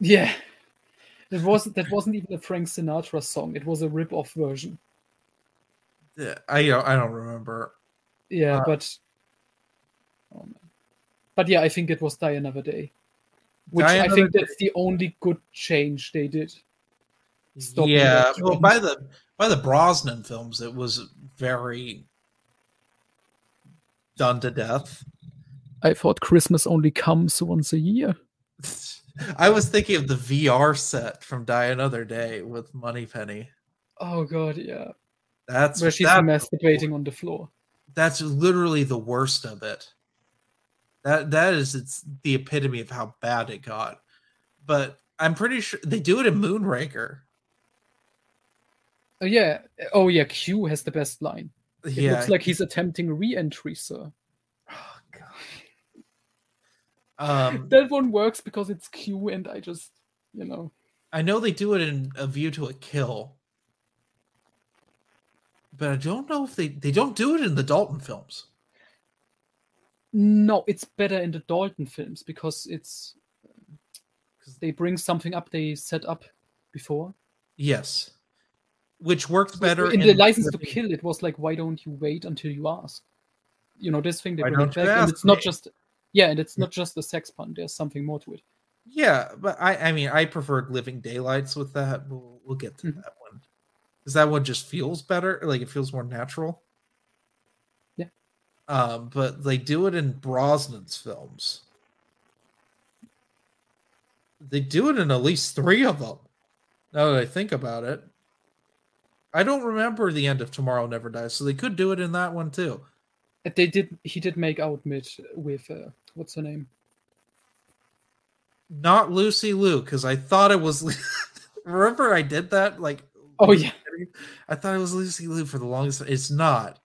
yeah. That wasn't that wasn't even a Frank Sinatra song. It was a rip-off version. Yeah, I don't- I don't remember. Yeah, Uh, but oh, man. but yeah, I think it was Die Another Day, which Die I think Day. that's the only good change they did. Stop yeah, well, by the by the Brosnan films, it was very done to death. I thought Christmas only comes once a year. I was thinking of the VR set from Die Another Day with Moneypenny. Oh god, yeah, That's where she's that- masturbating on the floor. that's literally the worst of it. That that is it's the epitome of how bad it got. But I'm pretty sure they do it in Moonraker. Oh yeah, oh yeah. Q has the best line. It yeah. looks like he's attempting re-entry, sir. Oh, God. Um, That one works because it's Q, and I just, you know, I know they do it in A View to a Kill, but I don't know if they they don't do it in the Dalton films. no, it's better in the Dalton films because it's because they bring something up they set up before. Yes, which worked better in the License to Kill. It was like, why don't you wait until you ask? You know, this thing they bring it don't you back, and it's not me? just yeah, and it's not just a sex pun. There's something more to it. Yeah, but I I mean I preferred Living Daylights with that. We'll we'll get to Mhm. that one because that one just feels better. Like it feels more natural. Yeah. Um, but they do it in Brosnan's films. They do it in at least three of them. Now that I think about it, I don't remember the end of Tomorrow Never Dies, so they could do it in that one too. They did. He did make out mid with uh, what's her name? Not Lucy Liu, because I thought it was. remember, I did that like Oh yeah, I thought it was Lucy Liu for the longest. It's not.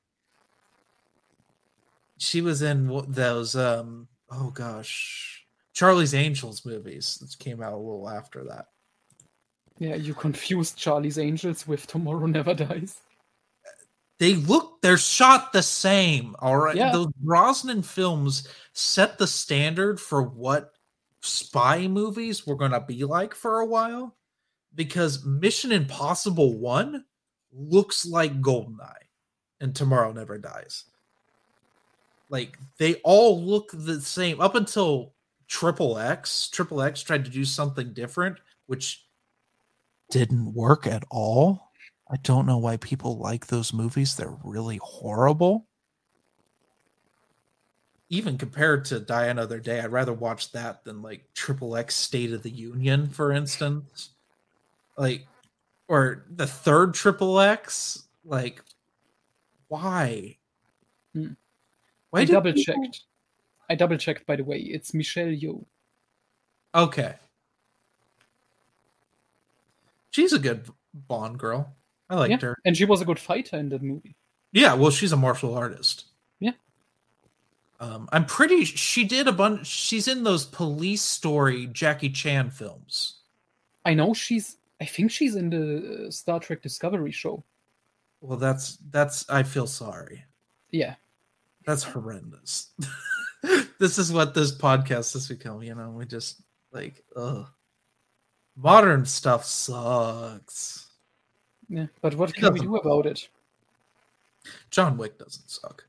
She was in those. um Oh gosh, Charlie's Angels movies that came out a little after that. Yeah. You confused Charlie's Angels with Tomorrow Never Dies. They look. They're shot the same. All right. Yeah. Those Brosnan films set the standard for what spy movies were going to be like for a while, because Mission Impossible One looks like Goldeneye, and Tomorrow Never Dies. Like they all look the same up until Triple X. Triple X tried to do something different, which didn't work at all. I don't know why people like those movies. They're really horrible. Even compared to Die Another Day, I'd rather watch that than like Triple X State of the Union, for instance. Like, or the third Triple X. Like, why? Hmm. Why I do double people- checked. I double checked, by the way. It's Michelle Yeoh. Okay. She's a good Bond girl. I liked Yeah, her. and she was a good fighter in that movie. Yeah, well, she's a martial artist. Yeah. Um, I'm pretty. She did a bunch. She's in those police story Jackie Chan films. I know she's. I think she's in the Star Trek Discovery show. Well, that's that's. I feel sorry. Yeah, That's horrendous. this is what this podcast has become. You know, we just like, ugh. Modern stuff sucks. yeah. But what It can we do about it? John Wick doesn't suck.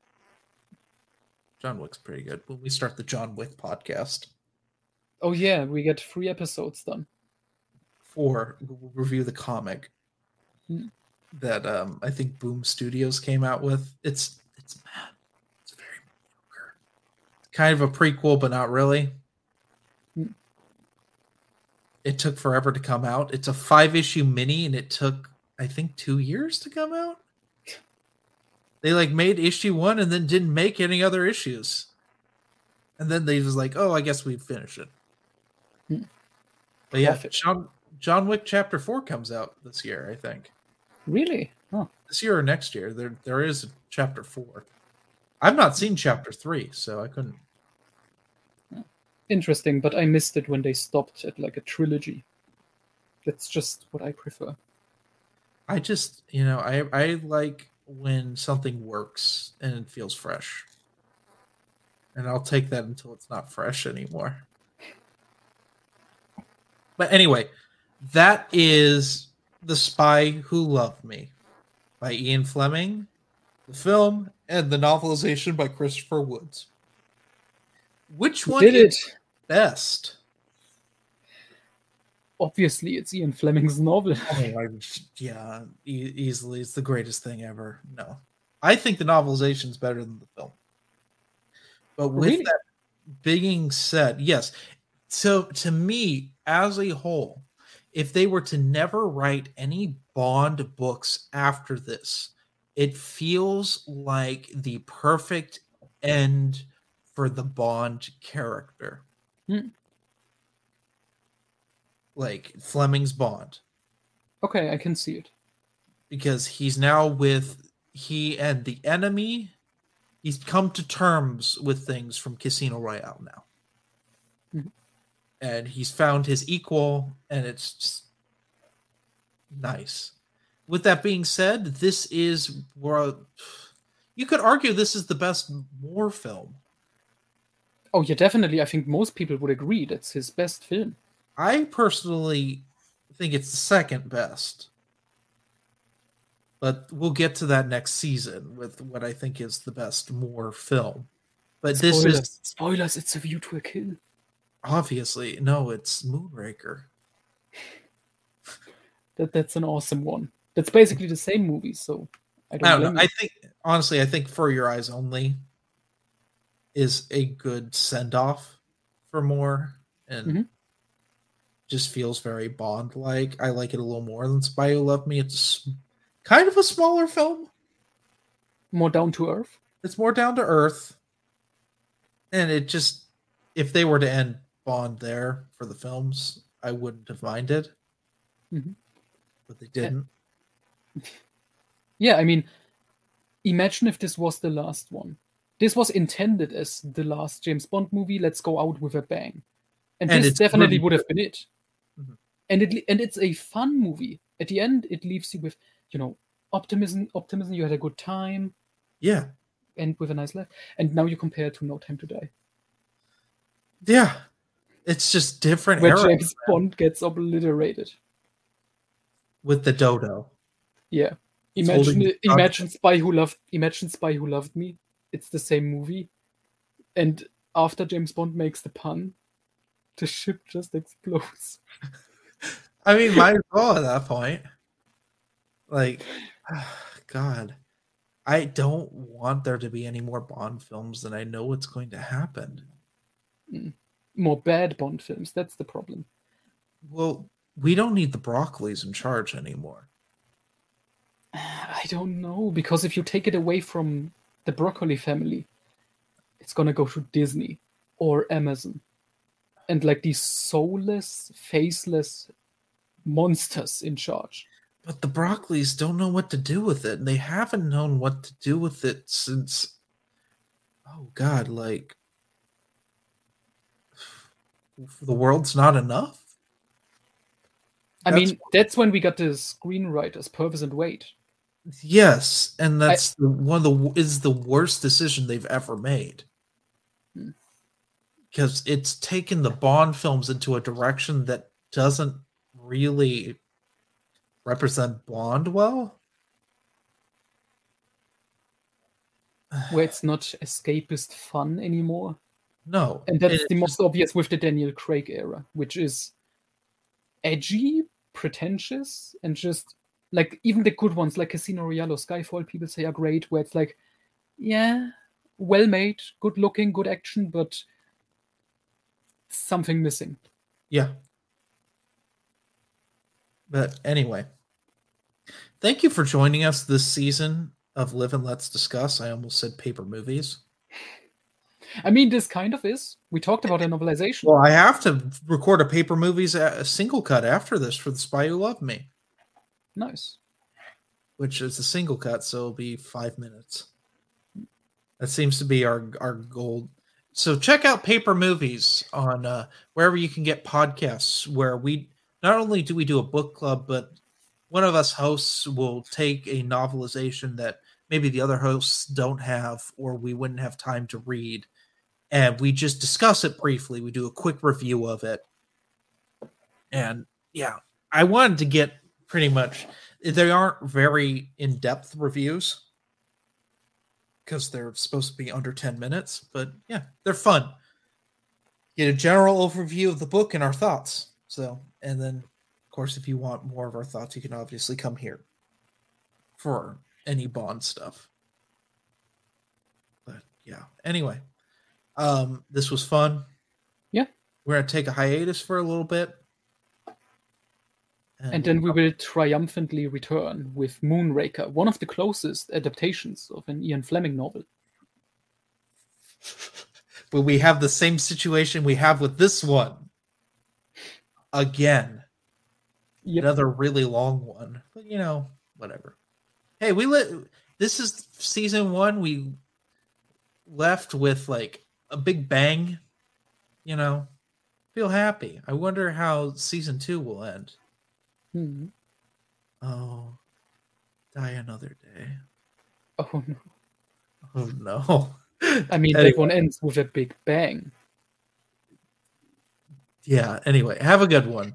John Wick's pretty good. When we start the John Wick podcast, Oh yeah, we get three episodes done. for we'll review the comic Hmm. that um I think Boom Studios came out with. It's it's mad. It's very mediocre. Kind of a prequel, but not really. It took forever to come out. It's a five issue mini, and it took I think two years to come out. They like made issue one and then didn't make any other issues. And then they was like, "Oh, I guess we finish it." Hmm. But yeah, John John Wick Chapter Four comes out this year, I think. Really? Oh, This year or next year, there there is Chapter Four. I've not seen Chapter Three, so I couldn't. Interesting. But I missed it when they stopped at like a trilogy. That's just what I prefer. I just, you know, I I like when something works and it feels fresh, and I'll take that until it's not fresh anymore. But anyway, that is the Spy Who Loved Me by Ian Fleming, the film, and the novelization by Christopher Woods. Which one did is it. Best? Obviously, it's Ian Fleming's novel. Oh, I, yeah, e- easily. It's the greatest thing ever. No, I think the novelization is better than the film. But with Really? that being said, yes. So to me, as a whole, if they were to never write any Bond books after this, it feels like the perfect end for the Bond character. Hmm. Like Fleming's Bond Okay, I can see it. because he's now with he and the enemy he's come to terms with things from casino royale now Mhm. and he's found his equal and it's just nice with that being said this is where you could argue this is the best Moore film Oh yeah, definitely. I think most people would agree that's his best film. i personally think it's the second best but we'll get to that next season with what i think is the best Moore film but this is Spoilers. It's a view to a kill. obviously no it's moonraker That that's an awesome one. That's basically the same movie. So I don't, i don't know i think honestly i think for your eyes only is a good send-off for Moore and Mhm. just feels very bond like i like it a little more than spy who loved me it's kind of a smaller film more down to earth. it's more down to earth and it just if they were to end bond there for the films i wouldn't have minded Mhm. but they didn't Yeah, I mean, imagine if this was the last one. This was intended as the last James Bond movie. Let's go out with a bang, and, And this definitely really would have been it. Mhm. And it and it's a fun movie. At the end, it leaves you with you know optimism. Optimism. You had a good time, yeah and with a nice laugh. And now you compare it to No Time to Die, yeah it's just different where eras James Bond gets obliterated. with the dodo Yeah. Imagine imagine Spy Who Loved imagine Spy Who Loved Me. It's the same movie. And after James Bond makes the pun, the ship just explodes. I mean, might as well at that point. Like, God, I don't want there to be any more Bond films and I know what's going to happen. Mm. More bad Bond films, that's the problem. Well, we don't need the Broccoli's in charge anymore. I don't know, because if you take it away from the Broccoli family, it's gonna go to Disney or Amazon. And like these soulless, faceless monsters in charge. But the Broccoli's don't know what to do with it, and they haven't known what to do with it since. oh god, like the world's not enough. I That's- mean, that's when we got the screenwriters, Purvis and Wade. Yes, and that's the, one of the is the worst decision they've ever made. Hmm. Because it's taken the Bond films into a direction that doesn't really represent Bond well. where it's not escapist fun anymore. No, And that's the most obvious with the Daniel Craig era, which is edgy, pretentious, and just like even the good ones like Casino Royale or Skyfall, people say are great, where it's like, yeah, well made, good looking, good action, but something missing. Yeah. But anyway, thank you for joining us this season of Live and Let's Discuss. I almost said paper movies. I mean, this kind of is. We talked about a novelization. Well, I have to record a paper movies a a single cut after this for The Spy Who Loved Me, nice. which is a single cut, so it'll be five minutes. That seems to be our our goal. So check out Paper Movies on uh, wherever you can get podcasts. Where we not only do we do a book club, but one of us hosts will take a novelization that maybe the other hosts don't have, or we wouldn't have time to read, and we just discuss it briefly. We do a quick review of it, and yeah, I wanted to get pretty much. They aren't very in depth reviews because they're supposed to be under 10 minutes, but yeah, they're fun. Get a general overview of the book and our thoughts. So, and then, of course, if you want more of our thoughts, you can obviously come here for any Bond stuff. But yeah, anyway, um, this was fun. Yeah. We're going to take a hiatus for a little bit. Uh, and then we will triumphantly return with Moonraker, one of the closest adaptations of an Ian Fleming novel. but we have the same situation we have with this one. Again. Yep. another really long one but you know whatever. Hey we let this is season one we left with like a big bang you know? Feel happy. I wonder how season two will end Hmm. oh die another day Oh no. oh no I mean, Anyway. that one ends with a big bang. yeah anyway have a good one